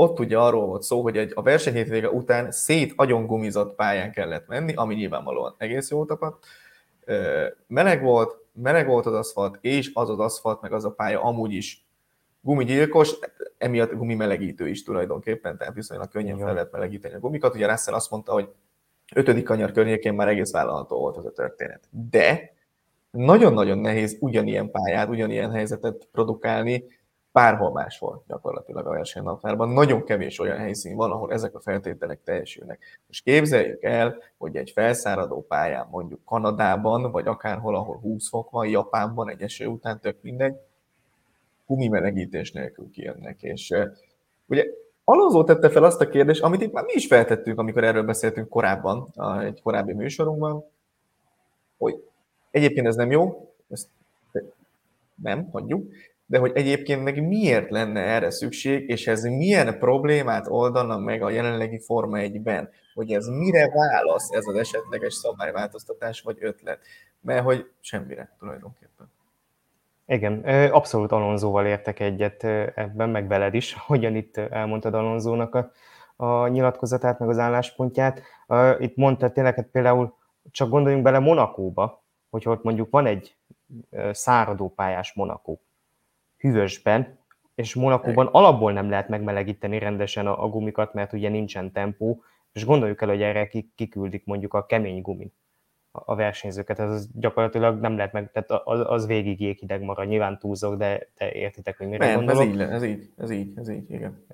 ott ugye arról volt szó, hogy egy, a versenyhétvége után szét gumizott pályán kellett menni, ami nyilvánvalóan egész jó tapadt. Meleg volt, meleg volt az aszfalt, és az az aszfalt, meg az a pálya amúgy is gumigyilkos, emiatt gumimelegítő is tulajdonképpen, tehát viszonylag könnyen fel lehet melegíteni a gumikat. Ugye Russell azt mondta, hogy ötödik kanyar környékén már egész vállalható volt az a történet. De nagyon-nagyon nehéz ugyanilyen pályát, ugyanilyen helyzetet produkálni, bárhol máshol gyakorlatilag a versenynapvárban. Nagyon kevés olyan helyszín van, ahol ezek a feltételek teljesülnek. Most képzeljük el, hogy egy felszáradó pályán mondjuk Kanadában, vagy akárhol, ahol 20 fok van, Japánban egy eső után, tök mindegy, gumimelegítés nélkül kijönnek. És ugye Alonso tette fel azt a kérdést, amit itt már mi is feltettünk, amikor erről beszéltünk korábban, egy korábbi műsorunkban, hogy egyébként ez nem jó, ezt nem, hagyjuk, de hogy egyébként meg miért lenne erre szükség, és ez milyen problémát oldana meg a jelenlegi Forma 1-ben, hogy ez mire válasz ez az esetleges szabályváltoztatás vagy ötlet, mert hogy semmire tulajdonképpen. Igen, abszolút Alonzóval értek egyet ebben, meg veled is, hogyan itt elmondtad Alonzónak a, a nyilatkozatát, meg az álláspontját. Itt mondta tényleg, hát például csak gondoljunk bele Monakóba, hogy ott mondjuk van egy száradópályás Monakó, hűvösben, és Monakóban alapból nem lehet megmelegíteni rendesen a, a gumikat, mert ugye nincsen tempó, és gondoljuk el, hogy erre kiküldik mondjuk a kemény gumi a versenyzőket, ez gyakorlatilag nem lehet meg, tehát az, az végig jéghideg marad, nyilván túlzok, de, de értitek, hogy mire nem, gondolok. Ez így, ez így, ez így, ez így, igen.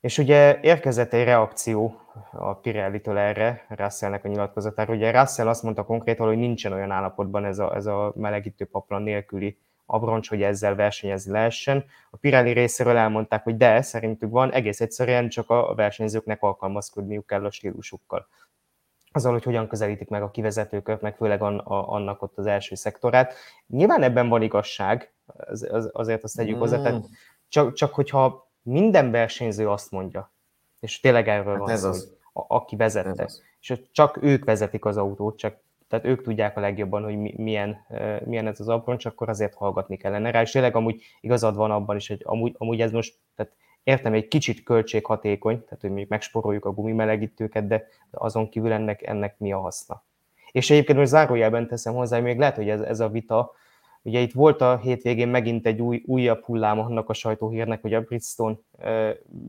És ugye érkezett egy reakció a Pirelli-től erre, Russellnek a nyilatkozatára. Ugye Russell azt mondta konkrétan, hogy nincsen olyan állapotban ez a, ez a melegítő paplan nélküli abroncs, hogy ezzel versenyezni lehessen. A Pirelli részéről elmondták, hogy de, szerintük van, egész egyszerűen csak a versenyzőknek alkalmazkodniuk kell a stílusukkal. Azzal, hogy hogyan közelítik meg a kivezetőket, meg főleg annak ott az első szektorát. Nyilván ebben van igazság, az, az, azért azt tegyük hozzá, tehát csak, csak hogyha minden versenyző azt mondja, és tényleg erről hát van szó, az. A, aki vezette, és csak ők vezetik az autót, csak tehát ők tudják a legjobban, hogy milyen, milyen ez az abroncs, akkor azért hallgatni kellene rá, és tényleg amúgy igazad van abban is, hogy amúgy, amúgy ez most, tehát értem, egy kicsit költséghatékony, tehát hogy mondjuk megsporoljuk a gumimelegítőket, de azon kívül ennek, ennek mi a haszna. És egyébként most zárójelben teszem hozzá, hogy még lehet, hogy ez, ez a vita, ugye itt volt a hétvégén megint egy új, újabb hullám annak a sajtóhírnek, hogy a Bridgestone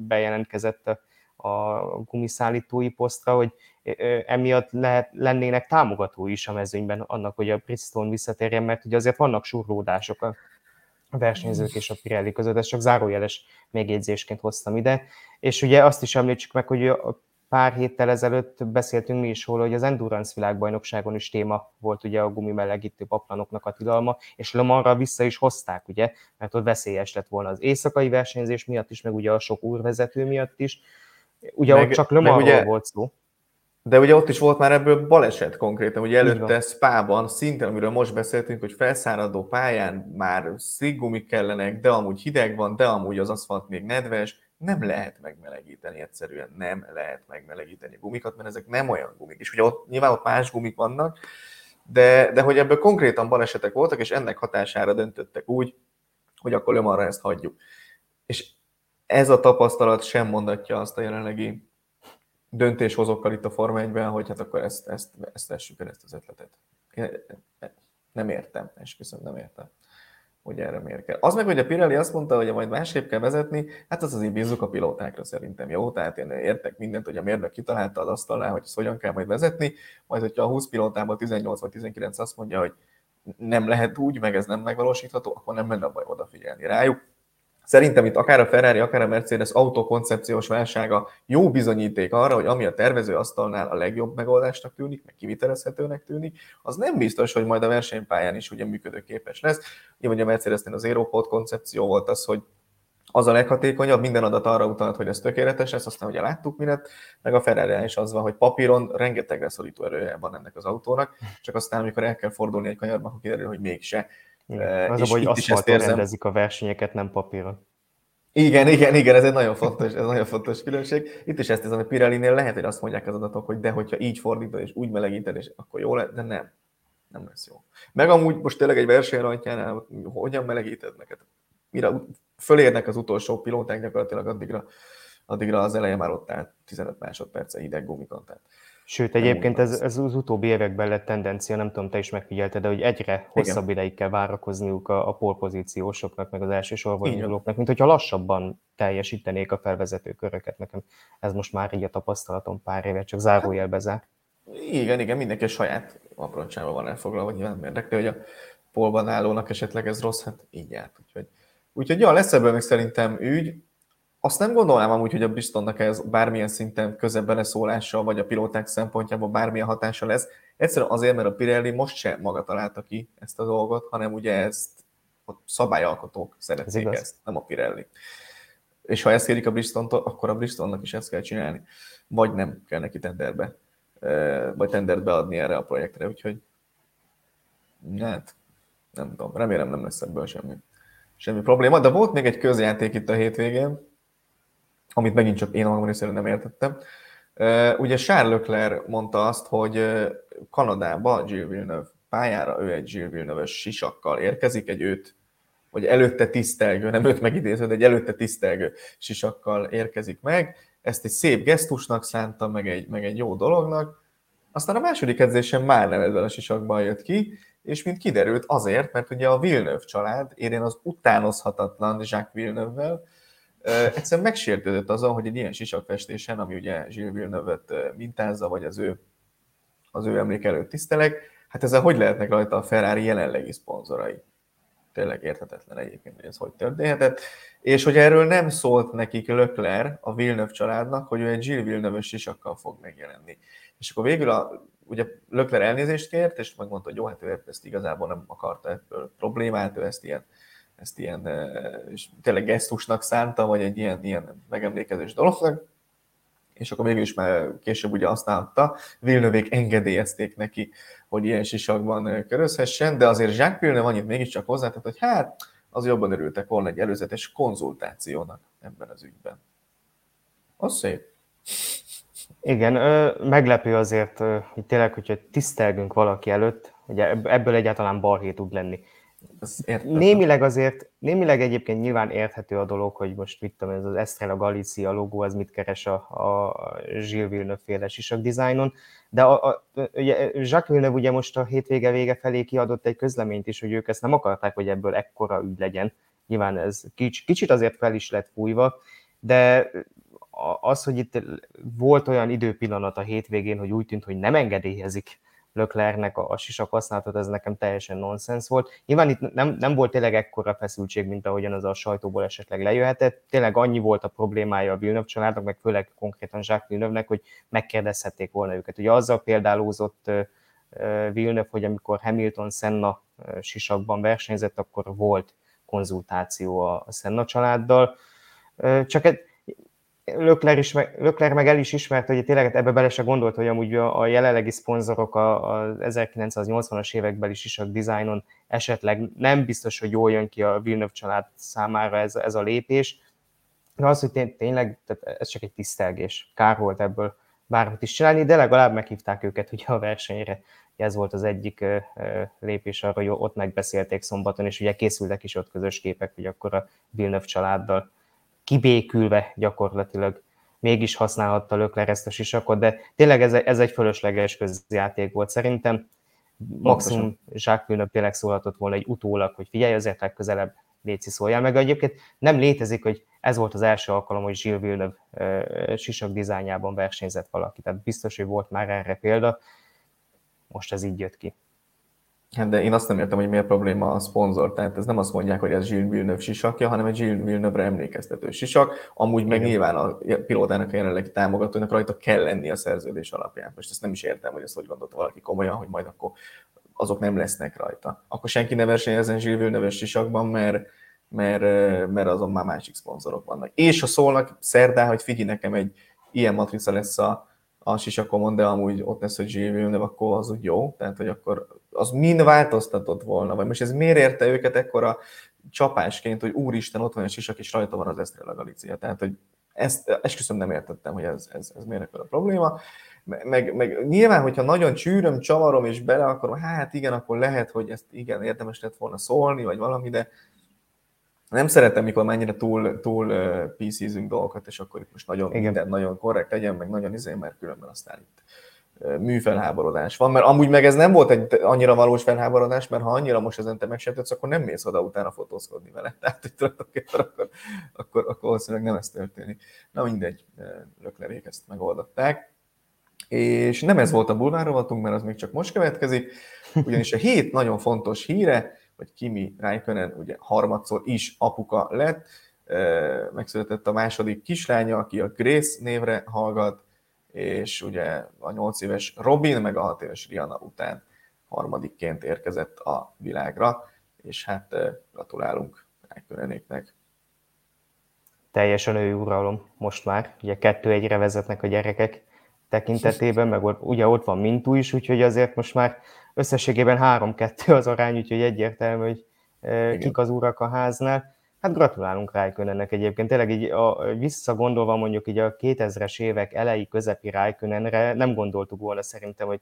bejelentkezett a gumiszállítói posztra, hogy emiatt lehet, lennének támogatói is a mezőnyben annak, hogy a Bridgestone visszatérjen, mert ugye azért vannak surlódások a versenyzők és a Pirelli között, ezt csak zárójeles megjegyzésként hoztam ide. És ugye azt is említsük meg, hogy pár héttel ezelőtt beszéltünk mi is róla, hogy az Endurance világbajnokságon is téma volt ugye a gumimelegítő paplanoknak a tilalma, és Le vissza is hozták, ugye, mert ott veszélyes lett volna az éjszakai versenyzés miatt is, meg ugye a sok úrvezető miatt is. Ugye meg, ott csak Le volt szó. De ugye ott is volt már ebből baleset konkrétan, ugye előtte Spában, szintén, amiről most beszéltünk, hogy felszáradó pályán már szigumik kellenek, de amúgy hideg van, de amúgy az aszfalt még nedves, nem lehet megmelegíteni egyszerűen, nem lehet megmelegíteni gumikat, mert ezek nem olyan gumik. És ugye ott nyilván ott más gumik vannak, de, de hogy ebből konkrétan balesetek voltak, és ennek hatására döntöttek úgy, hogy akkor arra ezt hagyjuk. És ez a tapasztalat sem mondatja azt a jelenlegi döntéshozókkal itt a Forma 1 hogy hát akkor ezt, ezt, ezt vessük el, ezt az ötletet. Én nem értem, esküszöm, nem értem, hogy erre miért kell. Az meg, hogy a Pirelli azt mondta, hogy majd másképp kell vezetni, hát az azért bízzuk a pilótákra szerintem, jó? Tehát én értek mindent, hogy a mérnök kitalálta az asztalnál, hogy ezt hogyan kell majd vezetni, majd hogyha a 20 pilótából 18 vagy 19 azt mondja, hogy nem lehet úgy, meg ez nem megvalósítható, akkor nem lenne baj odafigyelni rájuk Szerintem itt akár a Ferrari, akár a Mercedes autokoncepciós válsága jó bizonyíték arra, hogy ami a tervező asztalnál a legjobb megoldásnak tűnik, meg kivitelezhetőnek tűnik, az nem biztos, hogy majd a versenypályán is ugye működőképes lesz. Ugye a Mercedesnél az Aeropod koncepció volt az, hogy az a leghatékonyabb, minden adat arra utalt, hogy ez tökéletes lesz, aztán ugye láttuk mindent, meg a Ferrari is az van, hogy papíron rengeteg szorító erője van ennek az autónak, csak aztán, amikor el kell fordulni egy kanyarba, akkor kiderül, hogy mégse. Igen. Az a, hogy aszfalton rendezik a versenyeket, nem papíron. Igen, igen, igen, ez egy nagyon fontos, ez nagyon fontos különbség. Itt is ezt érzem, hogy Pirelli-nél lehet, hogy azt mondják az adatok, hogy de hogyha így fordítod és úgy melegíted, és akkor jó lesz, de nem. Nem lesz jó. Meg amúgy most tényleg egy versenyrajtjánál, hogyan melegíted neked? Mire fölérnek az utolsó pilóták gyakorlatilag addigra, addigra az eleje már ott állt 15 másodperce hideg gumikon. Tehát Sőt, egyébként ez, ez az utóbbi években lett tendencia, nem tudom, te is megfigyelted, de hogy egyre hosszabb Igen. ideig kell várakozniuk a, a polpozíciósoknak, meg az első sorban indulóknak, mint hogyha lassabban teljesítenék a felvezető köröket. Nekem ez most már így a tapasztalatom pár éve, csak zárójelbe zár. Igen, igen, mindenki a saját aproncsával van elfoglalva, hogy nem érdekli, hogy a polban állónak esetleg ez rossz, hát így járt. Úgyhogy Úgyhogy ja, lesz ebből még szerintem ügy. Azt nem gondolnám amúgy, hogy a Bristolnak ez bármilyen szinten közebb beleszólása, vagy a pilóták szempontjából bármilyen hatása lesz. Egyszerűen azért, mert a Pirelli most sem maga találta ki ezt a dolgot, hanem ugye ezt a szabályalkotók szeretnék ez ezt, nem a Pirelli. És ha ezt kérik a Bristontól, akkor a Bristonnak is ezt kell csinálni. Vagy nem kell neki tenderbe, vagy tendert beadni erre a projektre, úgyhogy hát nem tudom, remélem nem lesz ebből semmi, semmi probléma, de volt még egy közjáték itt a hétvégén, amit megint csak én magam részéről nem értettem. Ugye Charles Leclerc mondta azt, hogy Kanadába Gilles Villeneuve pályára ő egy Gilles villeneuve sisakkal érkezik, egy őt, vagy előtte tisztelgő, nem őt megidéző, de egy előtte tisztelgő sisakkal érkezik meg. Ezt egy szép gesztusnak szánta, meg egy, meg egy jó dolognak. Aztán a második edzésen már nem ezzel a sisakban jött ki, és mint kiderült azért, mert ugye a Villeneuve család, érén az utánozhatatlan Jacques Villeneuve-vel, egyszerűen megsértődött azon, hogy egy ilyen sisakfestésen, ami ugye Gilles Villeneuve-et mintázza, vagy az ő, az ő emlék előtt tisztelek, hát ezzel hogy lehetnek rajta a Ferrari jelenlegi szponzorai? Tényleg érthetetlen egyébként, hogy ez hogy történhetett. És hogy erről nem szólt nekik Lökler, a Villeneuve családnak, hogy ő egy Gilles Villeneuve sisakkal fog megjelenni. És akkor végül a, ugye Lökler elnézést kért, és megmondta, hogy jó, hát ő ezt igazából nem akarta ebből problémát, ő ezt ilyen ezt ilyen és tényleg gesztusnak szánta, vagy egy ilyen, ilyen megemlékezés dolognak, és akkor végül is már később ugye azt látta, Villeneuve engedélyezték neki, hogy ilyen sisakban körözhessen, de azért Jacques Villeneuve annyit mégiscsak hozzátett, hogy hát az jobban örültek volna egy előzetes konzultációnak ebben az ügyben. Az szép. Igen, meglepő azért, hogy tényleg, hogyha tisztelgünk valaki előtt, hogy ebből egyáltalán balhé tud lenni. Némileg azért, némileg egyébként nyilván érthető a dolog, hogy most mit tudom, ez az Estrella Galicia logó, az mit keres a, a Gilles Villeneuve féle sisak dizájnon, de a, a, ugye Jacques Villeneuve ugye most a hétvége vége felé kiadott egy közleményt is, hogy ők ezt nem akarták, hogy ebből ekkora ügy legyen. Nyilván ez kics, kicsit azért fel is lett fújva, de az, hogy itt volt olyan időpillanat a hétvégén, hogy úgy tűnt, hogy nem engedélyezik Löklernek a, a sisak használatot, ez nekem teljesen nonsens volt. Nyilván itt nem, nem volt tényleg ekkora feszültség, mint ahogyan az a sajtóból esetleg lejöhetett. Tényleg annyi volt a problémája a Villeneuve családnak, meg főleg konkrétan Jacques Villeneuve-nek, hogy megkérdezhették volna őket. Ugye azzal példálózott Villeneuve, hogy amikor Hamilton Senna sisakban versenyzett, akkor volt konzultáció a Senna családdal. Csak Lökler, is, Lökler meg el is ismert, hogy tényleg ebbe bele se gondolt, hogy amúgy a jelenlegi szponzorok a, 1980-as években is a dizájnon esetleg nem biztos, hogy jól jön ki a Villeneuve család számára ez, ez a lépés, de az, hogy tényleg tehát ez csak egy tisztelgés. Kár volt ebből bármit is csinálni, de legalább meghívták őket ugye a versenyre. Ez volt az egyik lépés arra, hogy ott megbeszélték szombaton, és ugye készültek is ott közös képek, hogy akkor a Villeneuve családdal kibékülve gyakorlatilag mégis használhatta Lökler ezt a sisakot, de tényleg ez, ez egy fölösleges közjáték volt szerintem. Maximum Villeneuve tényleg szólhatott volna egy utólag, hogy figyelj, azért legközelebb Léci szóljál meg. Egyébként nem létezik, hogy ez volt az első alkalom, hogy Gilles Villeneuve uh, sisak dizájnjában versenyzett valaki. Tehát biztos, hogy volt már erre példa. Most ez így jött ki. Hát de én azt nem értem, hogy mi a probléma a szponzor. Tehát ez nem azt mondják, hogy ez Gilles Villeneuve sisakja, hanem egy Gilles Villeneuve-re emlékeztető sisak. Amúgy meg Igen. nyilván a pilótának a jelenlegi támogatónak rajta kell lenni a szerződés alapján. Most ezt nem is értem, hogy ezt hogy gondolta valaki komolyan, hogy majd akkor azok nem lesznek rajta. Akkor senki ne versenyezzen Gilles villeneuve sisakban, mert, mert, mert azon már másik szponzorok vannak. És ha szólnak szerdán, hogy figyelj, nekem egy ilyen matrica lesz a, a sisakomon, de amúgy ott lesz, hogy Gilles Villeneuve, akkor az úgy jó, tehát hogy akkor az mind változtatott volna, vagy most ez miért érte őket ekkora csapásként, hogy úristen, ott van a sisak, és rajta van az Estrella Galicia. Tehát, hogy ezt esküszöm nem értettem, hogy ez, ez, ez miért a probléma. Meg, meg nyilván, hogyha nagyon csűröm, csavarom és bele akarom, hát igen, akkor lehet, hogy ezt igen, érdemes lett volna szólni, vagy valami, de nem szeretem, mikor mennyire túl, túl PC-zünk dolgokat, és akkor itt most nagyon igen. minden nagyon korrekt legyen, meg nagyon izé, mert különben aztán itt műfelháborodás van, mert amúgy meg ez nem volt egy annyira valós felháborodás, mert ha annyira most ezen te megsértődsz, akkor nem mész oda utána fotózkodni vele. Tehát, hogy tulajdonképpen akkor, akkor, akkor valószínűleg nem ez történik. Na mindegy, löklerék ezt megoldották. És nem ez volt a bulvár rovatunk, mert az még csak most következik, ugyanis a hét nagyon fontos híre, hogy Kimi Räikkönen ugye harmadszor is apuka lett, megszületett a második kislánya, aki a Grace névre hallgat, és ugye a 8 éves Robin, meg a 6 éves Rihanna után harmadikként érkezett a világra, és hát gratulálunk Räikkönennéknek. Teljesen ő uralom most már, ugye kettő egyre vezetnek a gyerekek tekintetében, meg ugye ott van Mintú is, úgyhogy azért most már összességében 3-2 az arány, úgyhogy egyértelmű, hogy Igen. kik az urak a háznál. Hát gratulálunk Rájkönennek egyébként. Tényleg így a, visszagondolva mondjuk így a 2000-es évek elejé közepi Rájkönenre nem gondoltuk volna szerintem, hogy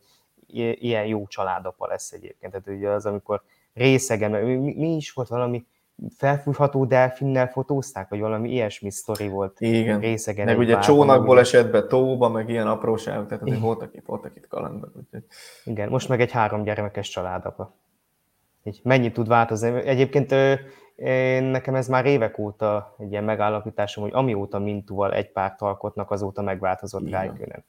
ilyen jó családapa lesz egyébként. Tehát ugye az, amikor részegen, mi, mi is volt valami felfújható delfinnel fotózták, vagy valami ilyesmi sztori volt. Igen, részegen meg ugye csónakból esett be tóba, meg ilyen apróságok, tehát azért voltak itt, voltak itt kalandok. Úgyhogy... Igen, most meg egy három gyermekes családapa. Így mennyit tud változni? Egyébként én, nekem ez már évek óta egy ilyen megállapításom, hogy amióta Mintúval egy párt alkotnak, azóta megváltozott Räikkönen.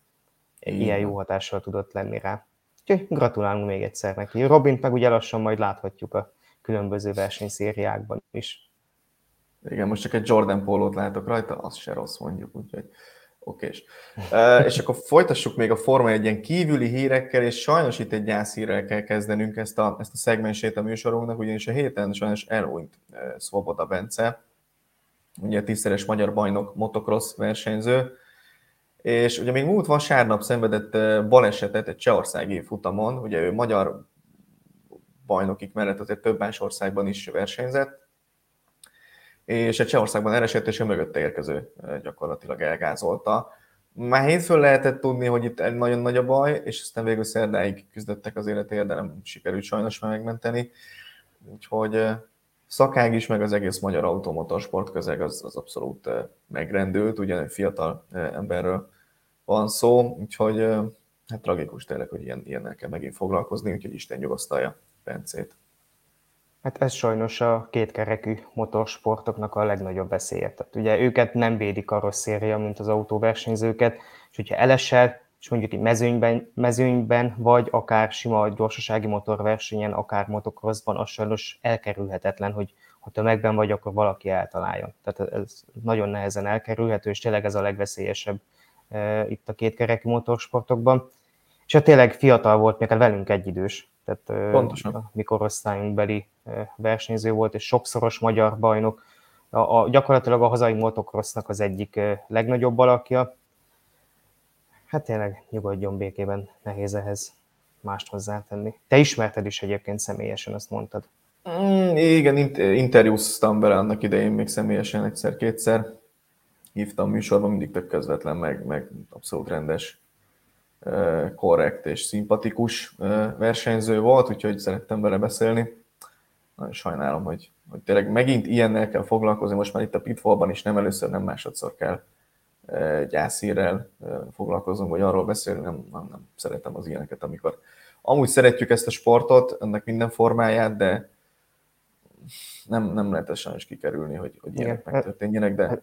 Ilyen jó hatással tudott lenni rá. Úgyhogy gratulálunk még egyszer neki. Robint meg ugye lassan majd láthatjuk a különböző versenyszériákban is. Igen, most csak egy Jordan pólót látok rajta, az se rossz mondjuk, úgyhogy okés. Uh, és akkor folytassuk még a Forma ilyen kívüli hírekkel, és sajnos itt egy gyászhírrel kell kezdenünk ezt a, ezt a szegmensét a műsorunknak, ugyanis a héten sajnos elhunyt uh, Svoboda Bence, ugye tízszeres magyar bajnok motocross versenyző, és ugye még múlt vasárnap szenvedett balesetet egy csehországi futamon, ugye ő magyar bajnokik mellett azért több más országban is versenyzett, és egy Csehországban elesett, és a mögötte érkező gyakorlatilag elgázolta. Már hétfőn lehetett tudni, hogy itt egy nagyon nagy a baj, és aztán végül szerdáig küzdöttek az életért, de nem sikerült sajnos megmenteni. Úgyhogy szakág is, meg az egész magyar automotorsport közeg az, az abszolút megrendült, ugyan egy fiatal emberről van szó, úgyhogy hát tragikus tényleg, hogy ilyen, ilyennel kell megint foglalkozni, úgyhogy Isten nyugasztalja Bencét. Hát ez sajnos a kétkerekű motorsportoknak a legnagyobb veszélye. Tehát ugye őket nem védik a karosszéria, mint az autóversenyzőket, és hogyha elesel, és mondjuk egy mezőnyben, mezőnyben, vagy akár sima gyorsasági motorversenyen, akár motocrossban, az sajnos elkerülhetetlen, hogy ha tömegben vagy, akkor valaki eltaláljon. Tehát ez nagyon nehezen elkerülhető, és tényleg ez a legveszélyesebb e, itt a kétkerekű motorsportokban. És tényleg fiatal volt, még hát velünk egyidős, tehát Pontosan. a mikorosztályunkbeli versenyző volt, és sokszoros magyar bajnok. A, a, gyakorlatilag a hazai motocrossnak az egyik legnagyobb alakja. Hát tényleg nyugodjon békében, nehéz ehhez mást hozzátenni. Te ismerted is egyébként személyesen, azt mondtad. Mm, igen, interjúztam vele annak idején még személyesen egyszer-kétszer. Hívtam műsorban, mindig tök közvetlen, meg, meg abszolút rendes korrekt és szimpatikus versenyző volt, úgyhogy szerettem vele beszélni. Nagyon sajnálom, hogy, hogy tényleg megint ilyennel kell foglalkozni, most már itt a pitfallban is nem először, nem másodszor kell gyászírrel foglalkozunk, vagy arról beszélni, nem, nem, nem szeretem az ilyeneket, amikor amúgy szeretjük ezt a sportot, ennek minden formáját, de nem, nem lehet sajnos kikerülni, hogy, hogy ilyenek megtörténjenek, de... Hát,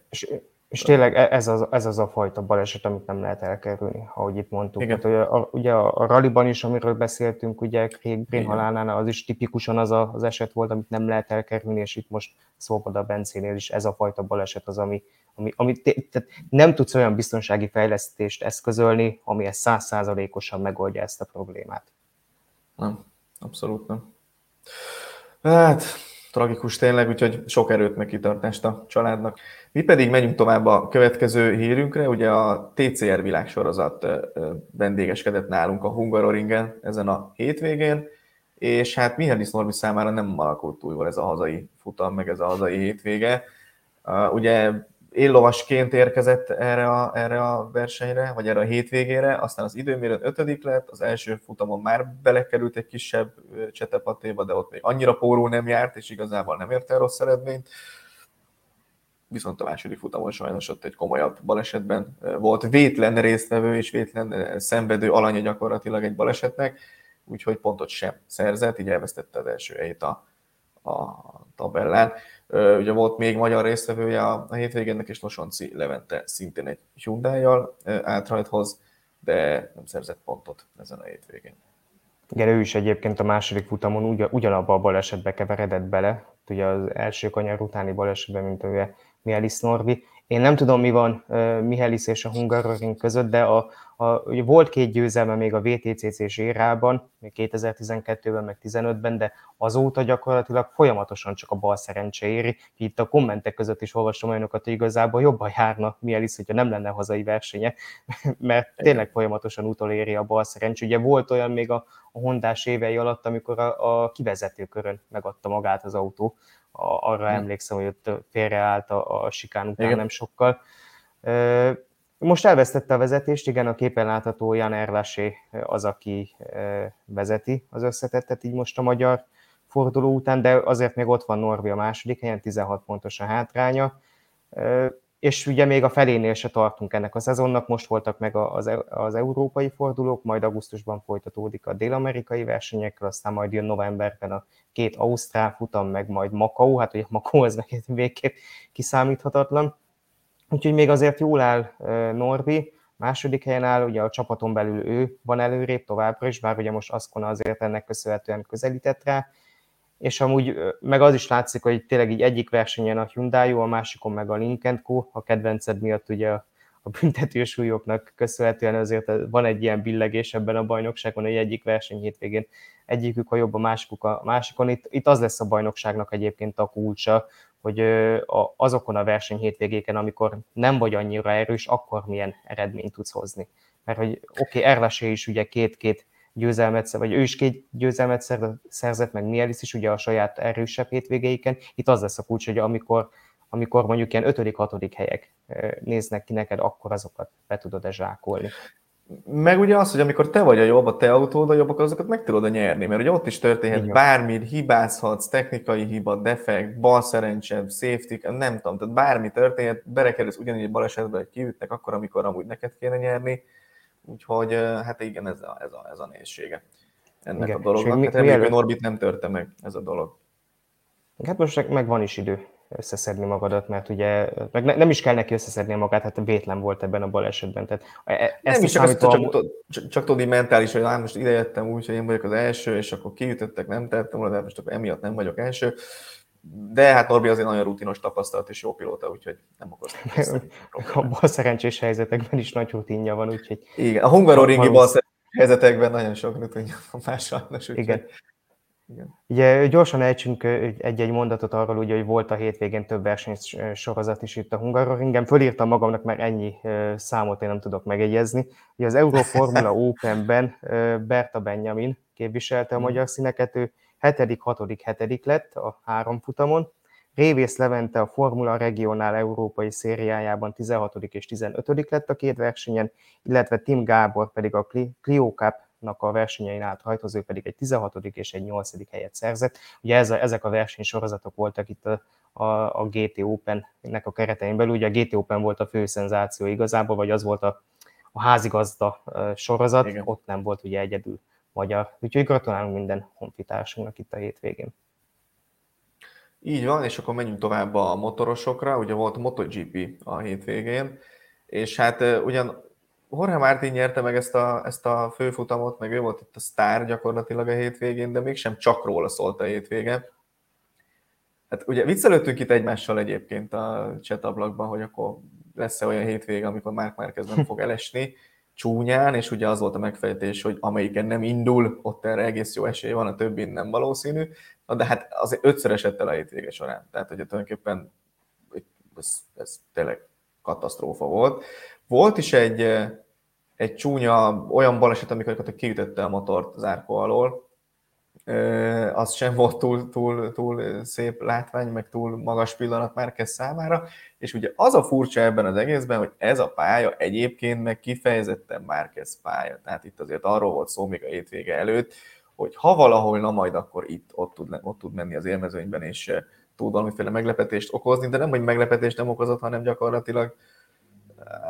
és tényleg e- ez az, ez az a fajta baleset, amit nem lehet elkerülni, ahogy itt mondtuk. Igen. Hát, a, ugye a, a ralliban is, amiről beszéltünk, ugye Craig Green halálnál, az is tipikusan az a, az eset volt, amit nem lehet elkerülni, és itt most Szóboda Bencénél is ez a fajta baleset az, ami, ami, ami tehát nem tudsz olyan biztonsági fejlesztést eszközölni, ami ezt százszázalékosan megoldja ezt a problémát. Nem, abszolút nem. Hát, tragikus tényleg, úgyhogy sok erőt meg kitartást a családnak. Mi pedig megyünk tovább a következő hírünkre, ugye a TCR világsorozat vendégeskedett nálunk a Hungaroringen ezen a hétvégén, és hát Mihály Norbi számára nem alakult túl jól ez a hazai futam, meg ez a hazai hétvége. Ugye éllovasként érkezett erre a, erre a versenyre, vagy erre a hétvégére, aztán az időmérőn ötödik lett, az első futamon már belekerült egy kisebb csetepatéba, de ott még annyira pórul nem járt, és igazából nem ért el rossz eredményt. Viszont a második futamon sajnos ott egy komolyabb balesetben volt vétlen résztvevő és vétlen szenvedő alanya gyakorlatilag egy balesetnek, úgyhogy pontot sem szerzett, így elvesztette az első helyét a, a tabellán. Ugye volt még magyar résztvevője a hétvégének, és Losonci Levente szintén egy Hyundai-jal állt rajthoz, de nem szerzett pontot ezen a hétvégén. Igen, ő is egyébként a második futamon ugy, ugyanabba a balesetbe keveredett bele, ugye az első kanyar utáni balesetben, mint ugye Mielis Norvi. Én nem tudom, mi van uh, Mihelis és a Hungaroring között, de a, a, volt két győzelme még a VTCC-s érában, még 2012-ben, meg 2015-ben, de azóta gyakorlatilag folyamatosan csak a bal szerencse éri. Itt a kommentek között is olvastam olyanokat, hogy igazából jobban járna Mielis, hogyha nem lenne hazai versenye, mert tényleg folyamatosan utoléri a bal szerencse. Ugye volt olyan még a, a Hondás évei alatt, amikor a, a kivezetőkörön megadta magát az autó, a, arra emlékszem, hogy ott félreállt a, a sikán után Igen. nem sokkal. Most elvesztette a vezetést, igen, a képen látható Jan Erlasé az, aki vezeti az összetettet így most a magyar forduló után, de azért még ott van Norvi a második helyen, 16 pontos a hátránya és ugye még a felénél se tartunk ennek a szezonnak, most voltak meg az, az európai fordulók, majd augusztusban folytatódik a dél-amerikai versenyekkel, aztán majd jön novemberben a két ausztrál futam, meg majd Makau, hát ugye Makau ez meg végképp kiszámíthatatlan. Úgyhogy még azért jól áll Norbi, második helyen áll, ugye a csapaton belül ő van előrébb továbbra is, bár ugye most Aszkona azért ennek köszönhetően közelített rá, és amúgy meg az is látszik, hogy tényleg így egyik versenyen a Hyundai, a másikon meg a Link Co. A kedvenced miatt ugye a, a büntetősúlyoknak köszönhetően azért van egy ilyen billegés ebben a bajnokságon, hogy egyik verseny hétvégén egyikük a jobb, a másikuk a másikon. Itt, itt az lesz a bajnokságnak egyébként a kulcsa, hogy azokon a verseny hétvégéken, amikor nem vagy annyira erős, akkor milyen eredményt tudsz hozni. Mert hogy oké, okay, Erlesé is ugye két-két győzelmet, vagy ő is két győzelmet szerzett, meg Mielis is ugye a saját erősebb hétvégeiken. Itt az lesz a kulcs, hogy amikor, amikor mondjuk ilyen ötödik-hatodik helyek néznek ki neked, akkor azokat be tudod-e zsákolni. Meg ugye az, hogy amikor te vagy a jobb, a te autód a jobb, akkor azokat meg tudod nyerni, mert ugye ott is történhet Igen. bármi, hibázhatsz, technikai hiba, defekt, bal szerencsed, safety, nem tudom, tehát bármi történhet, berekerülsz ugyanígy egy balesetbe, hogy kiütnek akkor, amikor amúgy neked kéne nyerni, Úgyhogy hát igen, ez a, ez a, ez a nehézsége ennek igen. a dolognak. Mi, hát reméljük, Norbit nem törte meg ez a dolog. Hát most meg van is idő összeszedni magadat, mert ugye meg ne, nem is kell neki összeszedni magát, hát vétlen volt ebben a balesetben. Tehát e, e, ezt nem is csak, számítva... csak, csak, csak, csak tudni mentális, hogy most ide jöttem úgy, hogy én vagyok az első, és akkor kiütöttek, nem tettem volna, de most akkor emiatt nem vagyok első. De hát Norbi azért nagyon rutinos tapasztalat és jó pilóta, úgyhogy nem okoz. A bal szerencsés helyzetekben is nagy rutinja van, úgyhogy... Igen, a hungaroringi bal helyzetekben nagyon sok rutinja van más sajnos. Úgyhogy... Igen. Igen. Ugye gyorsan ejtsünk egy-egy mondatot arról, ugye, hogy volt a hétvégén több versenysorozat is itt a Hungaroringen. Fölírtam magamnak, mert ennyi számot én nem tudok megegyezni. Ugye az Euroformula Openben Berta Benjamin képviselte a hmm. magyar színeket, ő hetedik, hatodik, hetedik lett a három futamon. Révész Levente a Formula Regionál Európai Szériájában 16. és 15. lett a két versenyen, illetve Tim Gábor pedig a Clio Cup-nak a versenyein át rajthoz, ő pedig egy 16. és egy 8. helyet szerzett. Ugye ez a, ezek a versenysorozatok voltak itt a, a, a GT Open-nek a keretein belül. Ugye a GT Open volt a fő szenzáció igazából, vagy az volt a, a házigazda sorozat, Igen. ott nem volt ugye egyedül magyar. Úgyhogy gratulálunk minden honfitársunknak itt a hétvégén. Így van, és akkor menjünk tovább a motorosokra. Ugye volt MotoGP a hétvégén, és hát ugyan Jorge Martin nyerte meg ezt a, ezt a főfutamot, meg ő volt itt a sztár gyakorlatilag a hétvégén, de mégsem csak róla szólt a hétvége. Hát ugye viccelődtünk itt egymással egyébként a csetablakban, hogy akkor lesz-e olyan hétvége, amikor Mark Marquez nem fog elesni csúnyán, és ugye az volt a megfejtés, hogy amelyiken nem indul, ott erre egész jó esély van, a többi nem valószínű. Na de hát azért ötször esett el a hétvége során. Tehát, hogy tulajdonképpen ez, ez tényleg katasztrófa volt. Volt is egy, egy csúnya olyan baleset, amikor kiütötte a motort az árkó alól, az sem volt túl, túl, túl szép látvány, meg túl magas pillanat Márquez számára, és ugye az a furcsa ebben az egészben, hogy ez a pálya egyébként meg kifejezetten Márquez pálya, tehát itt azért arról volt szó még a hétvége előtt, hogy ha valahol, na majd akkor itt, ott tud, ott tud menni az élmezőnyben, és tud valamiféle meglepetést okozni, de nem, hogy meglepetést nem okozott, hanem gyakorlatilag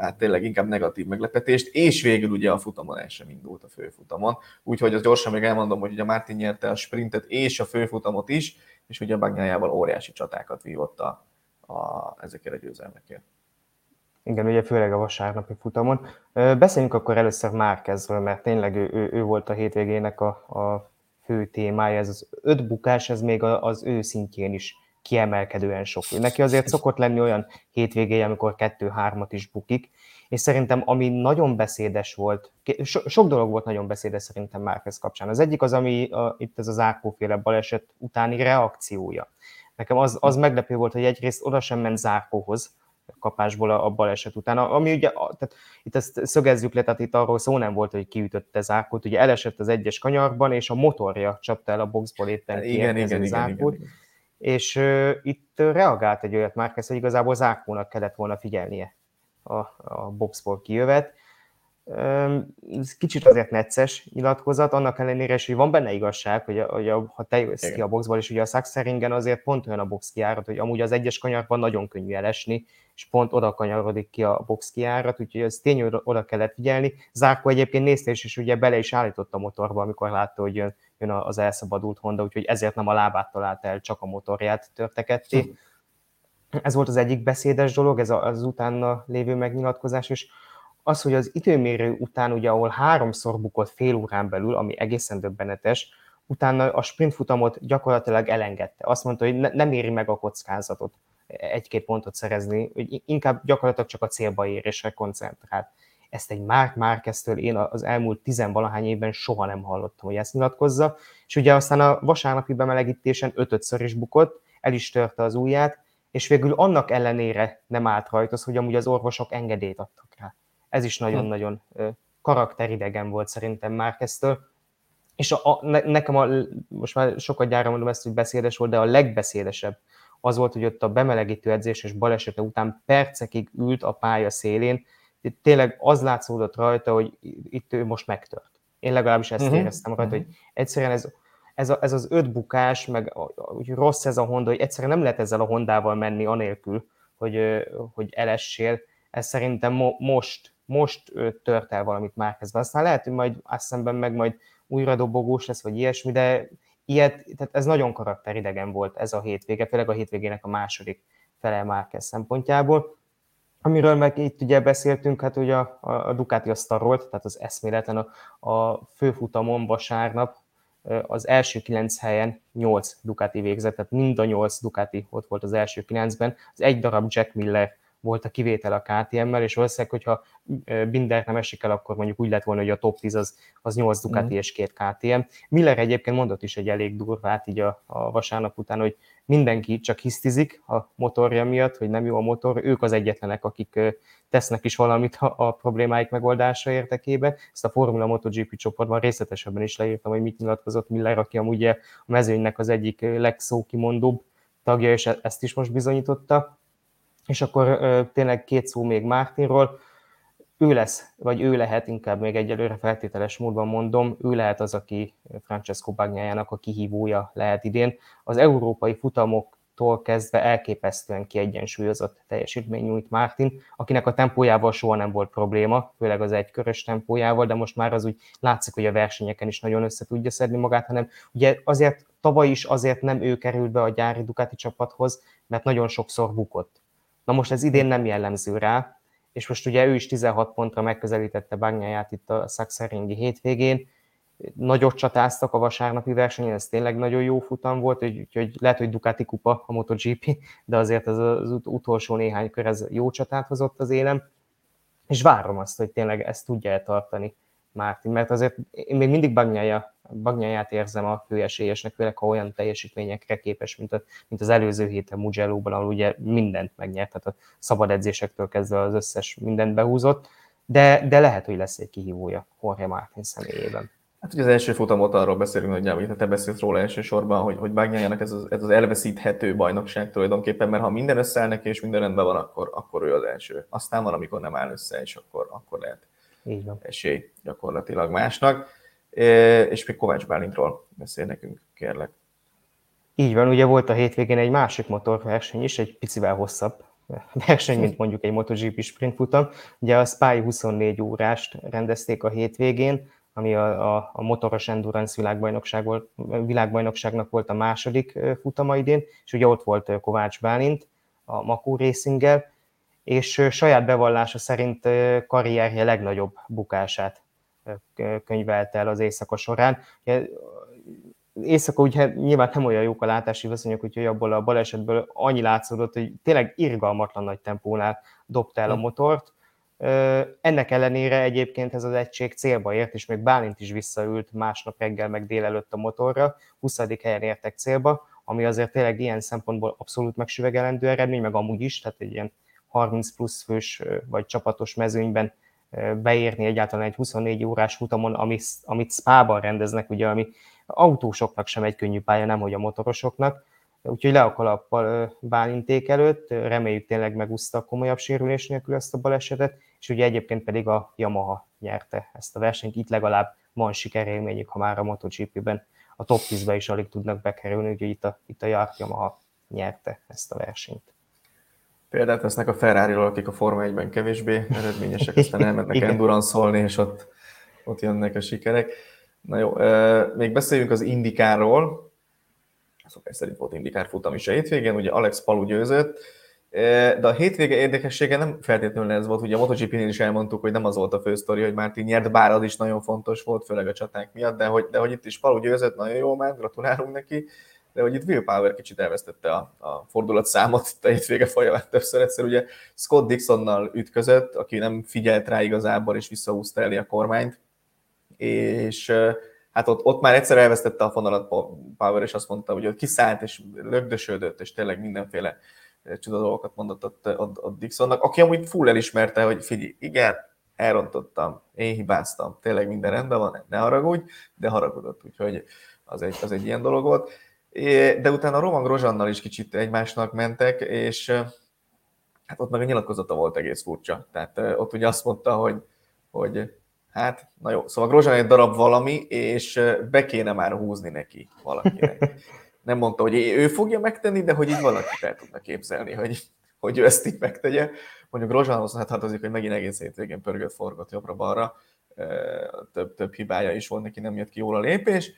hát tényleg inkább negatív meglepetést, és végül ugye a futamon el sem indult a főfutamon. Úgyhogy az gyorsan még elmondom, hogy ugye Martin nyerte a sprintet és a főfutamot is, és ugye a Bagnyájával óriási csatákat vívott a, a, ezekért a győzelmekért. Igen, ugye főleg a vasárnapi futamon. Beszéljünk akkor először Márkezről, mert tényleg ő, ő, ő volt a hétvégének a, a fő témája. Ez az öt bukás, ez még az ő szintjén is kiemelkedően sok. Neki azért szokott lenni olyan hétvégéje, amikor kettő-hármat is bukik, és szerintem ami nagyon beszédes volt, so, sok dolog volt nagyon beszédes szerintem Márquez kapcsán. Az egyik az, ami a, itt ez az Árkóféle baleset utáni reakciója. Nekem az, az meglepő volt, hogy egyrészt oda sem ment Zárkóhoz, kapásból a, a baleset után. Ami ugye, tehát itt ezt szögezzük le, tehát itt arról szó nem volt, hogy kiütötte Zárkót, ugye elesett az egyes kanyarban, és a motorja csapta el a boxból éppen igen, igen, igen, igen, igen, és uh, itt reagált egy olyat már hogy igazából Zárkónak kellett volna figyelnie a, a boxból kijövet. Ez kicsit azért necces nyilatkozat, annak ellenére hogy van benne igazság, hogy, a, hogy a, ha te jössz ki a boxból, és ugye a Sachsenringen azért pont olyan a box kiárat, hogy amúgy az egyes kanyarban nagyon könnyű elesni, és pont oda kanyarodik ki a box kiárat, úgyhogy ez tény, hogy oda kellett figyelni. Zárkó egyébként nézte, és, és ugye bele is állított a motorba, amikor látta, hogy jön, jön az elszabadult Honda, úgyhogy ezért nem a lábát találta el, csak a motorját törteketté. Hm ez volt az egyik beszédes dolog, ez az utána lévő megnyilatkozás, és az, hogy az időmérő után, ugye, ahol háromszor bukott fél órán belül, ami egészen döbbenetes, utána a sprintfutamot gyakorlatilag elengedte. Azt mondta, hogy ne, nem éri meg a kockázatot egy-két pontot szerezni, hogy inkább gyakorlatilag csak a célba érésre koncentrált. Ezt egy Mark Márqueztől én az elmúlt tizenvalahány évben soha nem hallottam, hogy ezt nyilatkozza, és ugye aztán a vasárnapi bemelegítésen ötödször is bukott, el is törte az ujját, és végül annak ellenére nem állt rajta, hogy amúgy az orvosok engedélyt adtak rá. Ez is nagyon-nagyon karakteridegen volt szerintem Márkeztől. És a, a, nekem a, most már sokat gyára mondom ezt, hogy beszédes volt, de a legbeszédesebb az volt, hogy ott a bemelegítő edzés és balesete után percekig ült a pálya szélén, tényleg az látszódott rajta, hogy itt ő most megtört. Én legalábbis ezt uh-huh. éreztem rajta, hogy egyszerűen ez ez, a, ez az öt bukás, meg úgy rossz ez a Honda, hogy egyszerűen nem lehet ezzel a Hondával menni anélkül, hogy, hogy elessél. Ez szerintem mo, most, most tört el valamit már kezdve. Aztán lehet, hogy majd szemben meg majd újra dobogós lesz, vagy ilyesmi, de ilyet, tehát ez nagyon karakteridegen volt ez a hétvége, főleg a hétvégének a második fele Márquez szempontjából. Amiről meg itt ugye beszéltünk, hát ugye a, a Ducati a starolt, tehát az eszméletlen a, a főfutamon vasárnap az első kilenc helyen nyolc Ducati végzett, tehát mind a nyolc Ducati ott volt az első kilencben. Az egy darab Jack Miller volt a kivétel a KTM-mel, és valószínűleg, hogyha Binder nem esik el, akkor mondjuk úgy lett volna, hogy a top 10 az, az 8 Ducati mm. és két KTM. Miller egyébként mondott is egy elég durvát így a, a vasárnap után, hogy mindenki csak hisztizik a motorja miatt, hogy nem jó a motor, ők az egyetlenek, akik tesznek is valamit a, a problémáik megoldása érdekében. Ezt a Formula MotoGP csoportban részletesebben is leírtam, hogy mit nyilatkozott Miller, aki amúgy a mezőnynek az egyik legszókimondóbb tagja, és e-, ezt is most bizonyította. És akkor tényleg két szó még Mártinról, ő lesz, vagy ő lehet, inkább még egyelőre feltételes módban mondom, ő lehet az, aki Francesco Bagnájának a kihívója lehet idén. Az európai futamoktól kezdve elképesztően kiegyensúlyozott teljesítmény nyújt Mártin, akinek a tempójával soha nem volt probléma, főleg az egykörös tempójával, de most már az úgy látszik, hogy a versenyeken is nagyon össze tudja szedni magát, hanem ugye azért tavaly is azért nem ő került be a gyári Ducati csapathoz, mert nagyon sokszor bukott. Na most ez idén nem jellemző rá, és most ugye ő is 16 pontra megközelítette Bagnyáját itt a Szakszeringi hétvégén, nagyot csatáztak a vasárnapi versenyen, ez tényleg nagyon jó futam volt, úgyhogy lehet, hogy Ducati kupa a MotoGP, de azért az, az utolsó néhány kör ez jó csatát hozott az élem, és várom azt, hogy tényleg ezt tudja eltartani Mártin, mert azért én még mindig Bagnyája, Bagnyáját érzem a főesélyesnek, főleg ha olyan teljesítményekre képes, mint, a, mint az előző héten Mugello-ban, ahol ugye mindent megnyert, tehát a szabad edzésektől kezdve az összes mindent behúzott, de, de lehet, hogy lesz egy kihívója Jorge Martin személyében. Hát ugye az első futamot arról beszélünk nagyjából, te beszélsz róla elsősorban, hogy, hogy Bagnyájának ez az, ez az elveszíthető bajnokság tulajdonképpen, mert ha minden összeáll és minden rendben van, akkor, akkor ő az első. Aztán van, amikor nem áll össze, és akkor, akkor lehet így van. esély gyakorlatilag másnak. És még Kovács Bálintról beszél nekünk, kérlek. Így van, ugye volt a hétvégén egy másik motorverseny is, egy picivel hosszabb verseny, mint mondjuk egy MotoGP sprint futam. Ugye a Spy 24 órást rendezték a hétvégén, ami a, a, a motoros endurance világbajnokság volt, világbajnokságnak volt a második futama idén, és ugye ott volt Kovács Bálint a Makó Racinggel, és saját bevallása szerint karrierje legnagyobb bukását könyvelte el az éjszaka során. Éjszaka ugye nyilván nem olyan jók a látási viszonyok, úgyhogy abból a balesetből annyi látszódott, hogy tényleg irgalmatlan nagy tempónál dobta el a hm. motort. Ennek ellenére egyébként ez az egység célba ért, és még Bálint is visszaült másnap reggel meg délelőtt a motorra, 20. helyen értek célba, ami azért tényleg ilyen szempontból abszolút megsüvegelendő eredmény, meg amúgy is, tehát egy ilyen 30 plusz fős vagy csapatos mezőnyben beérni egyáltalán egy 24 órás futamon, amit, amit Spa-ban rendeznek, ugye, ami autósoknak sem egy könnyű pálya, nem hogy a motorosoknak. Úgyhogy le a kalappal Bálinték előtt, reméljük tényleg megúszta a komolyabb sérülés nélkül ezt a balesetet, és ugye egyébként pedig a Yamaha nyerte ezt a versenyt, itt legalább van sikerélményük, ha már a MotoGP-ben a top 10-be is alig tudnak bekerülni, úgyhogy itt a, itt a Yamaha nyerte ezt a versenyt. Példát vesznek a ferrari akik a Forma 1-ben kevésbé eredményesek, aztán elmennek endurance és ott, ott jönnek a sikerek. Na jó, még beszéljünk az Indikáról. Szokás szerint volt Indikár futam is a hétvégén, ugye Alex Palu győzött, de a hétvége érdekessége nem feltétlenül ez volt, ugye a MotoGP-nél is elmondtuk, hogy nem az volt a fő sztori, hogy Mártin nyert, bár az is nagyon fontos volt, főleg a csaták miatt, de hogy, de hogy itt is Palu győzött, nagyon jó már, gratulálunk neki de hogy itt Will Power kicsit elvesztette a, a fordulat számot itt a hétvége folyamán többször. Egyszer ugye Scott Dixonnal ütközött, aki nem figyelt rá igazából, és visszahúzta elé a kormányt, és hát ott, ott már egyszer elvesztette a fonalat Power, és azt mondta, hogy kiszállt, és lögdösödött, és tényleg mindenféle csuda dolgokat mondott ott, ott, ott Dixonnak, aki amúgy full elismerte, hogy figyelj, igen, elrontottam, én hibáztam, tényleg minden rendben van, ne haragudj, de haragudott, úgyhogy az egy, az egy ilyen dolog volt de utána Roman Grozsannal is kicsit egymásnak mentek, és hát ott meg a nyilatkozata volt egész furcsa. Tehát ott ugye azt mondta, hogy, hogy hát, na jó, szóval Grozsan egy darab valami, és be kéne már húzni neki valakinek. Nem mondta, hogy ő fogja megtenni, de hogy így valaki fel tudna képzelni, hogy, hogy ő ezt így megtegye. Mondjuk Grozsanhoz hát tartozik, hogy megint egész hétvégén pörgött, forgott jobbra-balra, több, több hibája is volt, neki nem jött ki jól a lépés,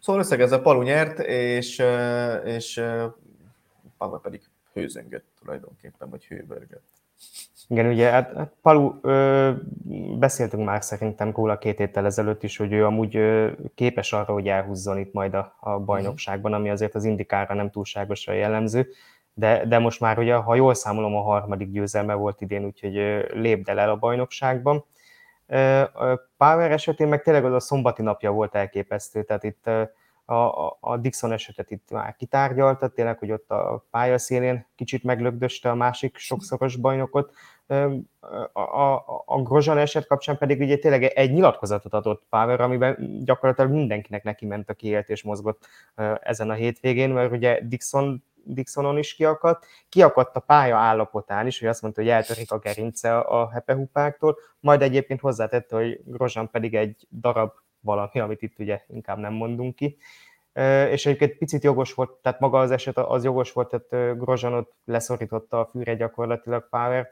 Szóval összegezve Palu nyert, és, és Pavel pedig hőzöngött tulajdonképpen, vagy hőbörgött. Igen, ugye hát, hát Palu, ö, beszéltünk már szerintem róla két héttel ezelőtt is, hogy ő amúgy ö, képes arra, hogy elhúzzon itt majd a, a bajnokságban, ami azért az indikára nem túlságosan jellemző, de, de most már ugye, ha jól számolom, a harmadik győzelme volt idén, úgyhogy lépdel el a bajnokságban. Power esetén meg tényleg az a szombati napja volt elképesztő, tehát itt a, a Dixon esetet itt már kitárgyalta, tényleg, hogy ott a pályaszélén kicsit meglögdöste a másik sokszoros bajnokot. A, a, a Grozsan eset kapcsán pedig ugye tényleg egy nyilatkozatot adott Power, amiben gyakorlatilag mindenkinek neki ment, aki élt és mozgott ezen a hétvégén, mert ugye Dixon Dixonon is kiakadt, kiakadt a pálya állapotán is, hogy azt mondta, hogy eltörik a gerince a hepehupáktól, majd egyébként hozzátette, hogy Grozsan pedig egy darab valami, amit itt ugye inkább nem mondunk ki. És egyébként picit jogos volt, tehát maga az eset az jogos volt, tehát Grozsanot leszorította a fűre gyakorlatilag Power,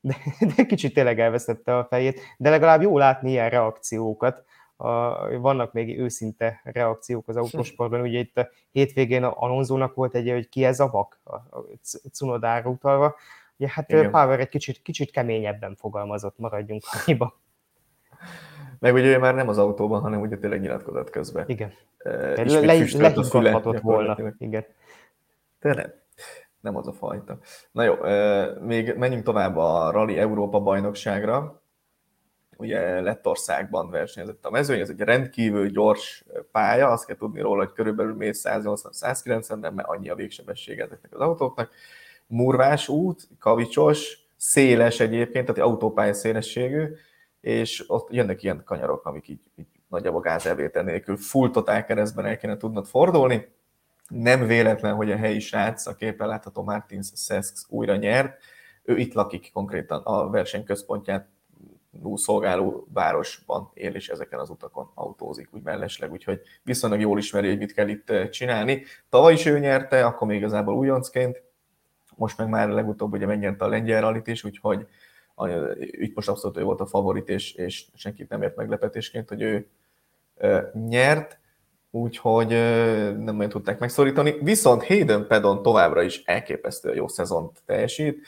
de, de kicsit tényleg elvesztette a fejét, de legalább jó látni ilyen reakciókat, a, vannak még őszinte reakciók az autósportban. Ugye itt a hétvégén a Alonzónak volt egy, hogy ki ez a vak, a, a Cunodára utalva. Ugye hát Igen. Power egy kicsit, kicsit keményebben fogalmazott, maradjunk annyiba. Meg ugye már nem az autóban, hanem ugye tényleg nyilatkozott közben. Igen. E, Le, le, volna. Igen. De nem. Az a fajta. Na jó, e, még menjünk tovább a Rally Európa bajnokságra ugye Lettországban versenyezett a mezőny, ez egy rendkívül gyors pálya, azt kell tudni róla, hogy körülbelül mész 180-190, de mert annyi a végsebesség ezeknek az autóknak. Murvás út, kavicsos, széles egyébként, tehát autópálya szélességű, és ott jönnek ilyen kanyarok, amik így, így nagyjából gázelvétel nélkül full totál keresztben el kéne tudnod fordulni. Nem véletlen, hogy a helyi srác, a képen látható Martins Sesks újra nyert, ő itt lakik konkrétan a verseny központját szolgáló városban él, és ezeken az utakon autózik úgy mellesleg, úgyhogy viszonylag jól ismeri, hogy mit kell itt eh, csinálni. Tavaly is ő nyerte, akkor még igazából újoncként, most meg már legutóbb ugye megnyerte a lengyel rallit is, úgyhogy itt most abszolút ő volt a favorit, és, és senkit nem ért meglepetésként, hogy ő e, nyert, úgyhogy nem nagyon tudták megszorítani. Viszont Hayden Pedon továbbra is elképesztő jó szezont teljesít,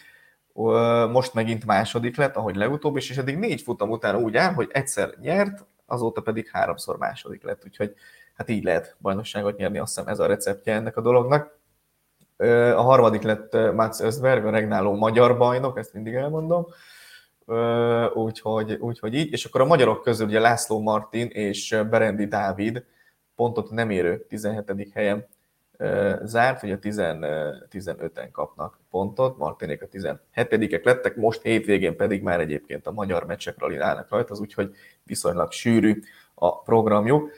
most megint második lett, ahogy legutóbb is, és eddig négy futam után úgy áll, hogy egyszer nyert, azóta pedig háromszor második lett, úgyhogy hát így lehet bajnokságot nyerni, azt hiszem ez a receptje ennek a dolognak. A harmadik lett Mats Özberg, a regnáló magyar bajnok, ezt mindig elmondom, úgyhogy, úgyhogy így, és akkor a magyarok közül ugye László Martin és Berendi Dávid pontot nem érő 17. helyen zárt, hogy a 15-en kapnak pontot, Martinék a 17-ek lettek, most hétvégén pedig már egyébként a magyar meccsek állnak rajta, az úgyhogy viszonylag sűrű a programjuk.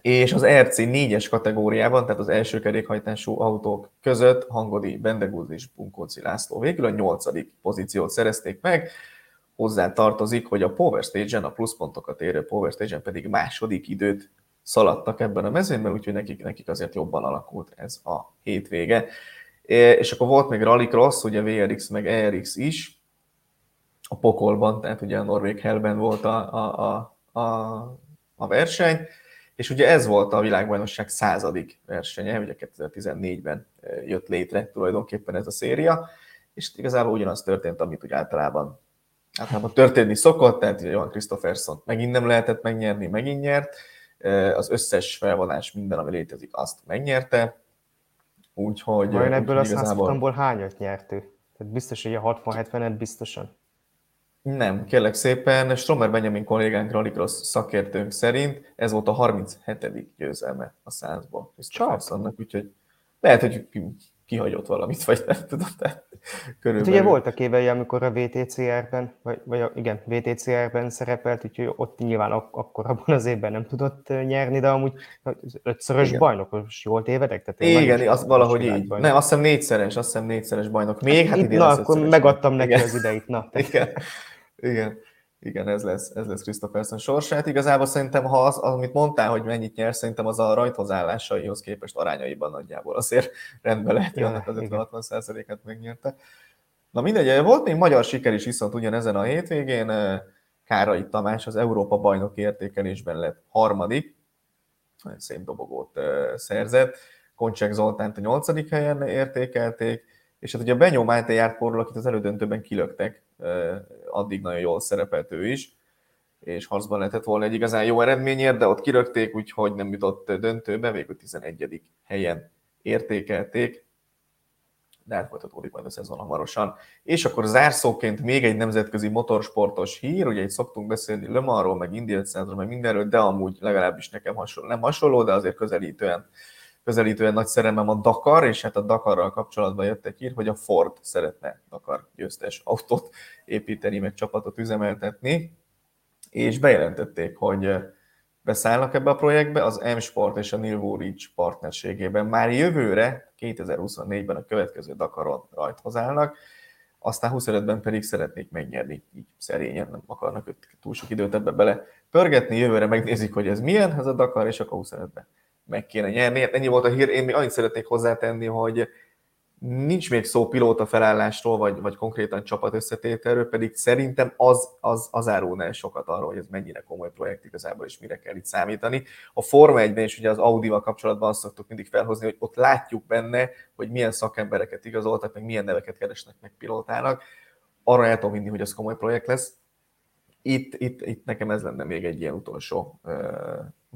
És az RC 4-es kategóriában, tehát az első kerékhajtású autók között Hangodi, Bendegúz és Bunkóci László végül a 8. pozíciót szerezték meg, hozzá tartozik, hogy a Power Stage-en, a pluszpontokat érő Power Stage-en pedig második időt szaladtak ebben a mezőnyben, úgyhogy nekik, nekik azért jobban alakult ez a hétvége. És akkor volt még Rallycross, ugye VRX meg ERX is, a pokolban, tehát ugye a Norvég Hellben volt a, a, a, a, a verseny, és ugye ez volt a világbajnokság századik versenye, ugye 2014-ben jött létre tulajdonképpen ez a széria, és igazából ugyanaz történt, amit úgy általában, általában történni szokott, tehát Johan Christopherson megint nem lehetett megnyerni, megint nyert, az összes felvonás, minden, ami létezik, azt megnyerte. Úgyhogy... Vajon ebből a igazából... hányat nyert ő? Tehát biztos, hogy a 60-70-et biztosan. Nem, kérlek szépen. Stromer Benjamin kollégánk Rallycross szakértőnk szerint ez volt a 37. győzelme a százból. Csak? úgyhogy lehet, hogy kihagyott valamit, vagy nem tudom. Tehát körülbelül. Hát ugye voltak évei, amikor a VTCR-ben, vagy, vagy a, igen, VTCR-ben szerepelt, úgyhogy ott nyilván ak- akkor abban az évben nem tudott nyerni, de amúgy ötszörös igen. bajnok, most jól tévedek? Tehát igen, az valahogy így. Nem, azt hiszem négyszeres, azt hiszem négyszeres bajnok. Még, hát, hát Na, akkor megadtam neki igen. az ideit. Na, igen. igen. Igen, ez lesz, ez lesz Christopherson sorsát. Igazából szerintem, ha az, amit mondtál, hogy mennyit nyer, szerintem az a rajthozállásaihoz képest arányaiban nagyjából azért rendben lehet, hogy annak az 50-60%-et megnyerte. Na mindegy, volt még magyar siker is viszont ugyanezen a hétvégén. Kárai Tamás az Európa bajnoki értékelésben lett harmadik, szép dobogót szerzett. Koncsek Zoltánt a nyolcadik helyen értékelték, és hát ugye a Benyó Máté járt porról, akit az elődöntőben kilöktek, addig nagyon jól szerepelt ő is, és harcban lehetett volna egy igazán jó eredményért, de ott kirögték, úgyhogy nem jutott döntőbe, végül 11. helyen értékelték, de hát folytatódik majd a szezon hamarosan. És akkor zárszóként még egy nemzetközi motorsportos hír, ugye itt szoktunk beszélni Le meg Indian meg mindenről, de amúgy legalábbis nekem hasonló, nem hasonló, de azért közelítően közelítően nagy szerelmem a Dakar, és hát a Dakarral kapcsolatban jött egy hír, hogy a Ford szeretne Dakar győztes autót építeni, meg csapatot üzemeltetni, és bejelentették, hogy beszállnak ebbe a projektbe az M-Sport és a Neil Woolrich partnerségében. Már jövőre, 2024-ben a következő Dakaron rajthozálnak, aztán 25-ben pedig szeretnék megnyerni, így szerényen, nem akarnak túl sok időt ebbe bele pörgetni, jövőre megnézik, hogy ez milyen, ez a Dakar, és akkor 25-ben meg kéne nyerni. Ennyi volt a hír, én még annyit szeretnék hozzátenni, hogy nincs még szó pilóta felállásról, vagy, vagy konkrétan csapat összetételről, pedig szerintem az, az, az árulna sokat arról, hogy ez mennyire komoly projekt igazából, és mire kell itt számítani. A Forma 1-ben is ugye az Audi-val kapcsolatban azt szoktuk mindig felhozni, hogy ott látjuk benne, hogy milyen szakembereket igazoltak, meg milyen neveket keresnek meg pilótának. Arra el tudom hogy ez komoly projekt lesz. Itt, itt, itt nekem ez lenne még egy ilyen utolsó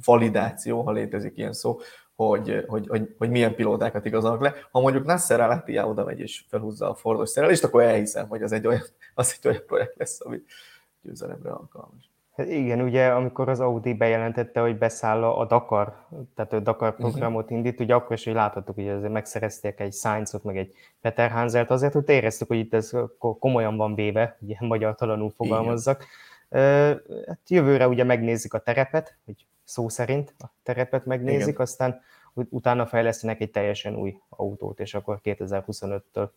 validáció, ha létezik ilyen szó, hogy, hogy, hogy, hogy milyen pilótákat igazolnak le. Ha mondjuk Nasser al oda megy és felhúzza a Fordos szerelést, akkor elhiszem, hogy az egy olyan, az egy olyan projekt lesz, ami győzelemre alkalmas. Hát igen, ugye amikor az Audi bejelentette, hogy beszáll a Dakar, tehát a Dakar mhm. programot uh-huh. indít, ugye akkor is, hogy láthattuk, hogy azért megszerezték egy Sainzot, meg egy Peter Hanselt, azért, hogy éreztük, hogy itt ez komolyan van véve, ugye magyar talanul fogalmazzak. Igen. Hát jövőre ugye megnézik a terepet, hogy szó szerint a terepet megnézik, Igen. aztán utána fejlesztenek egy teljesen új autót, és akkor 2025-től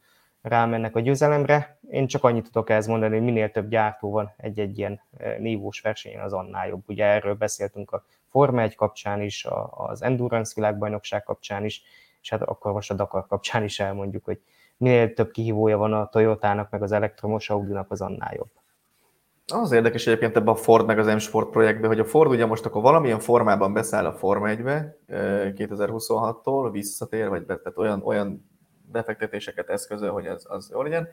rámennek a győzelemre. Én csak annyit tudok ezt mondani, hogy minél több gyártó van egy-egy ilyen e, nívós versenyen, az annál jobb. Ugye erről beszéltünk a Forma 1 kapcsán is, az Endurance világbajnokság kapcsán is, és hát akkor most a Dakar kapcsán is elmondjuk, hogy minél több kihívója van a Toyotának, meg az elektromos Audi-nak, az annál jobb. Az érdekes egyébként ebben a Ford meg az M-Sport projektben, hogy a Ford ugye most akkor valamilyen formában beszáll a Forma 1-be 2026-tól, visszatér, vagy be, tehát olyan, olyan befektetéseket eszközöl, hogy az, az jó legyen.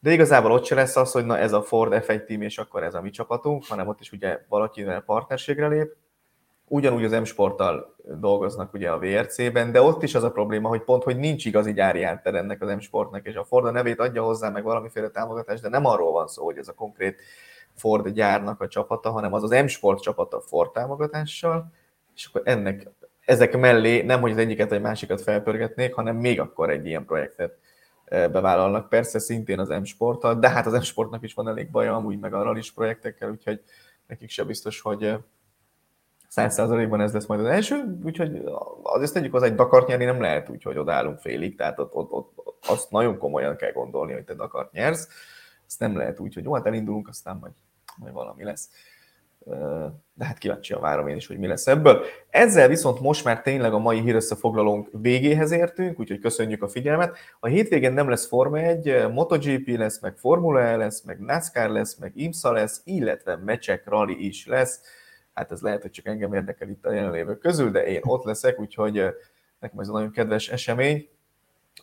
de igazából ott se lesz az, hogy na ez a Ford F1 team, és akkor ez a mi csapatunk, hanem ott is ugye valakivel partnerségre lép. Ugyanúgy az M-Sporttal dolgoznak ugye a VRC-ben, de ott is az a probléma, hogy pont, hogy nincs igazi gyári átter ennek az M-Sportnak, és a Ford a nevét adja hozzá, meg valamiféle támogatást, de nem arról van szó, hogy ez a konkrét Ford gyárnak a csapata, hanem az az M-Sport csapata Ford támogatással, és akkor ennek, ezek mellé nem, hogy az egyiket vagy másikat felpörgetnék, hanem még akkor egy ilyen projektet eh, bevállalnak. Persze szintén az M-Sporttal, de hát az M-Sportnak is van elég baja amúgy, meg arra is projektekkel, úgyhogy nekik se biztos, hogy eh, száz százalékban ez lesz majd az első, úgyhogy azért tegyük az egy Dakart nyerni nem lehet úgy, hogy odállunk félig, tehát ott, ott, ott, azt nagyon komolyan kell gondolni, hogy te Dakart nyersz, ezt nem lehet úgy, hogy jó, hát elindulunk, aztán majd, majd valami lesz. De hát kíváncsian várom én is, hogy mi lesz ebből. Ezzel viszont most már tényleg a mai hírösszefoglalónk végéhez értünk, úgyhogy köszönjük a figyelmet. A hétvégén nem lesz Forma 1, MotoGP lesz, meg Formula E lesz, meg NASCAR lesz, meg IMSA lesz, illetve Mecsek Rally is lesz hát ez lehet, hogy csak engem érdekel itt a jelenlévők közül, de én ott leszek, úgyhogy nekem ez nagyon kedves esemény.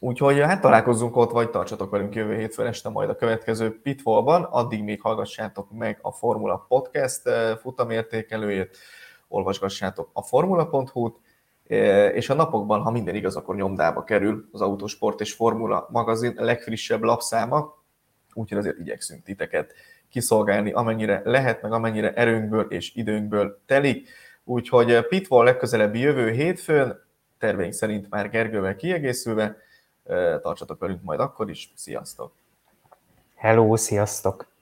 Úgyhogy hát találkozzunk ott, vagy tartsatok velünk jövő hétfőn este majd a következő Pitfallban. Addig még hallgassátok meg a Formula Podcast futamértékelőjét, olvasgassátok a formula.hu-t, és a napokban, ha minden igaz, akkor nyomdába kerül az Autosport és Formula magazin legfrissebb lapszáma, úgyhogy azért igyekszünk titeket kiszolgálni, amennyire lehet, meg amennyire erőnkből és időnkből telik. Úgyhogy eh, Pitfall legközelebbi jövő hétfőn, terveink szerint már Gergővel kiegészülve, eh, tartsatok velünk majd akkor is. Sziasztok! Hello, sziasztok!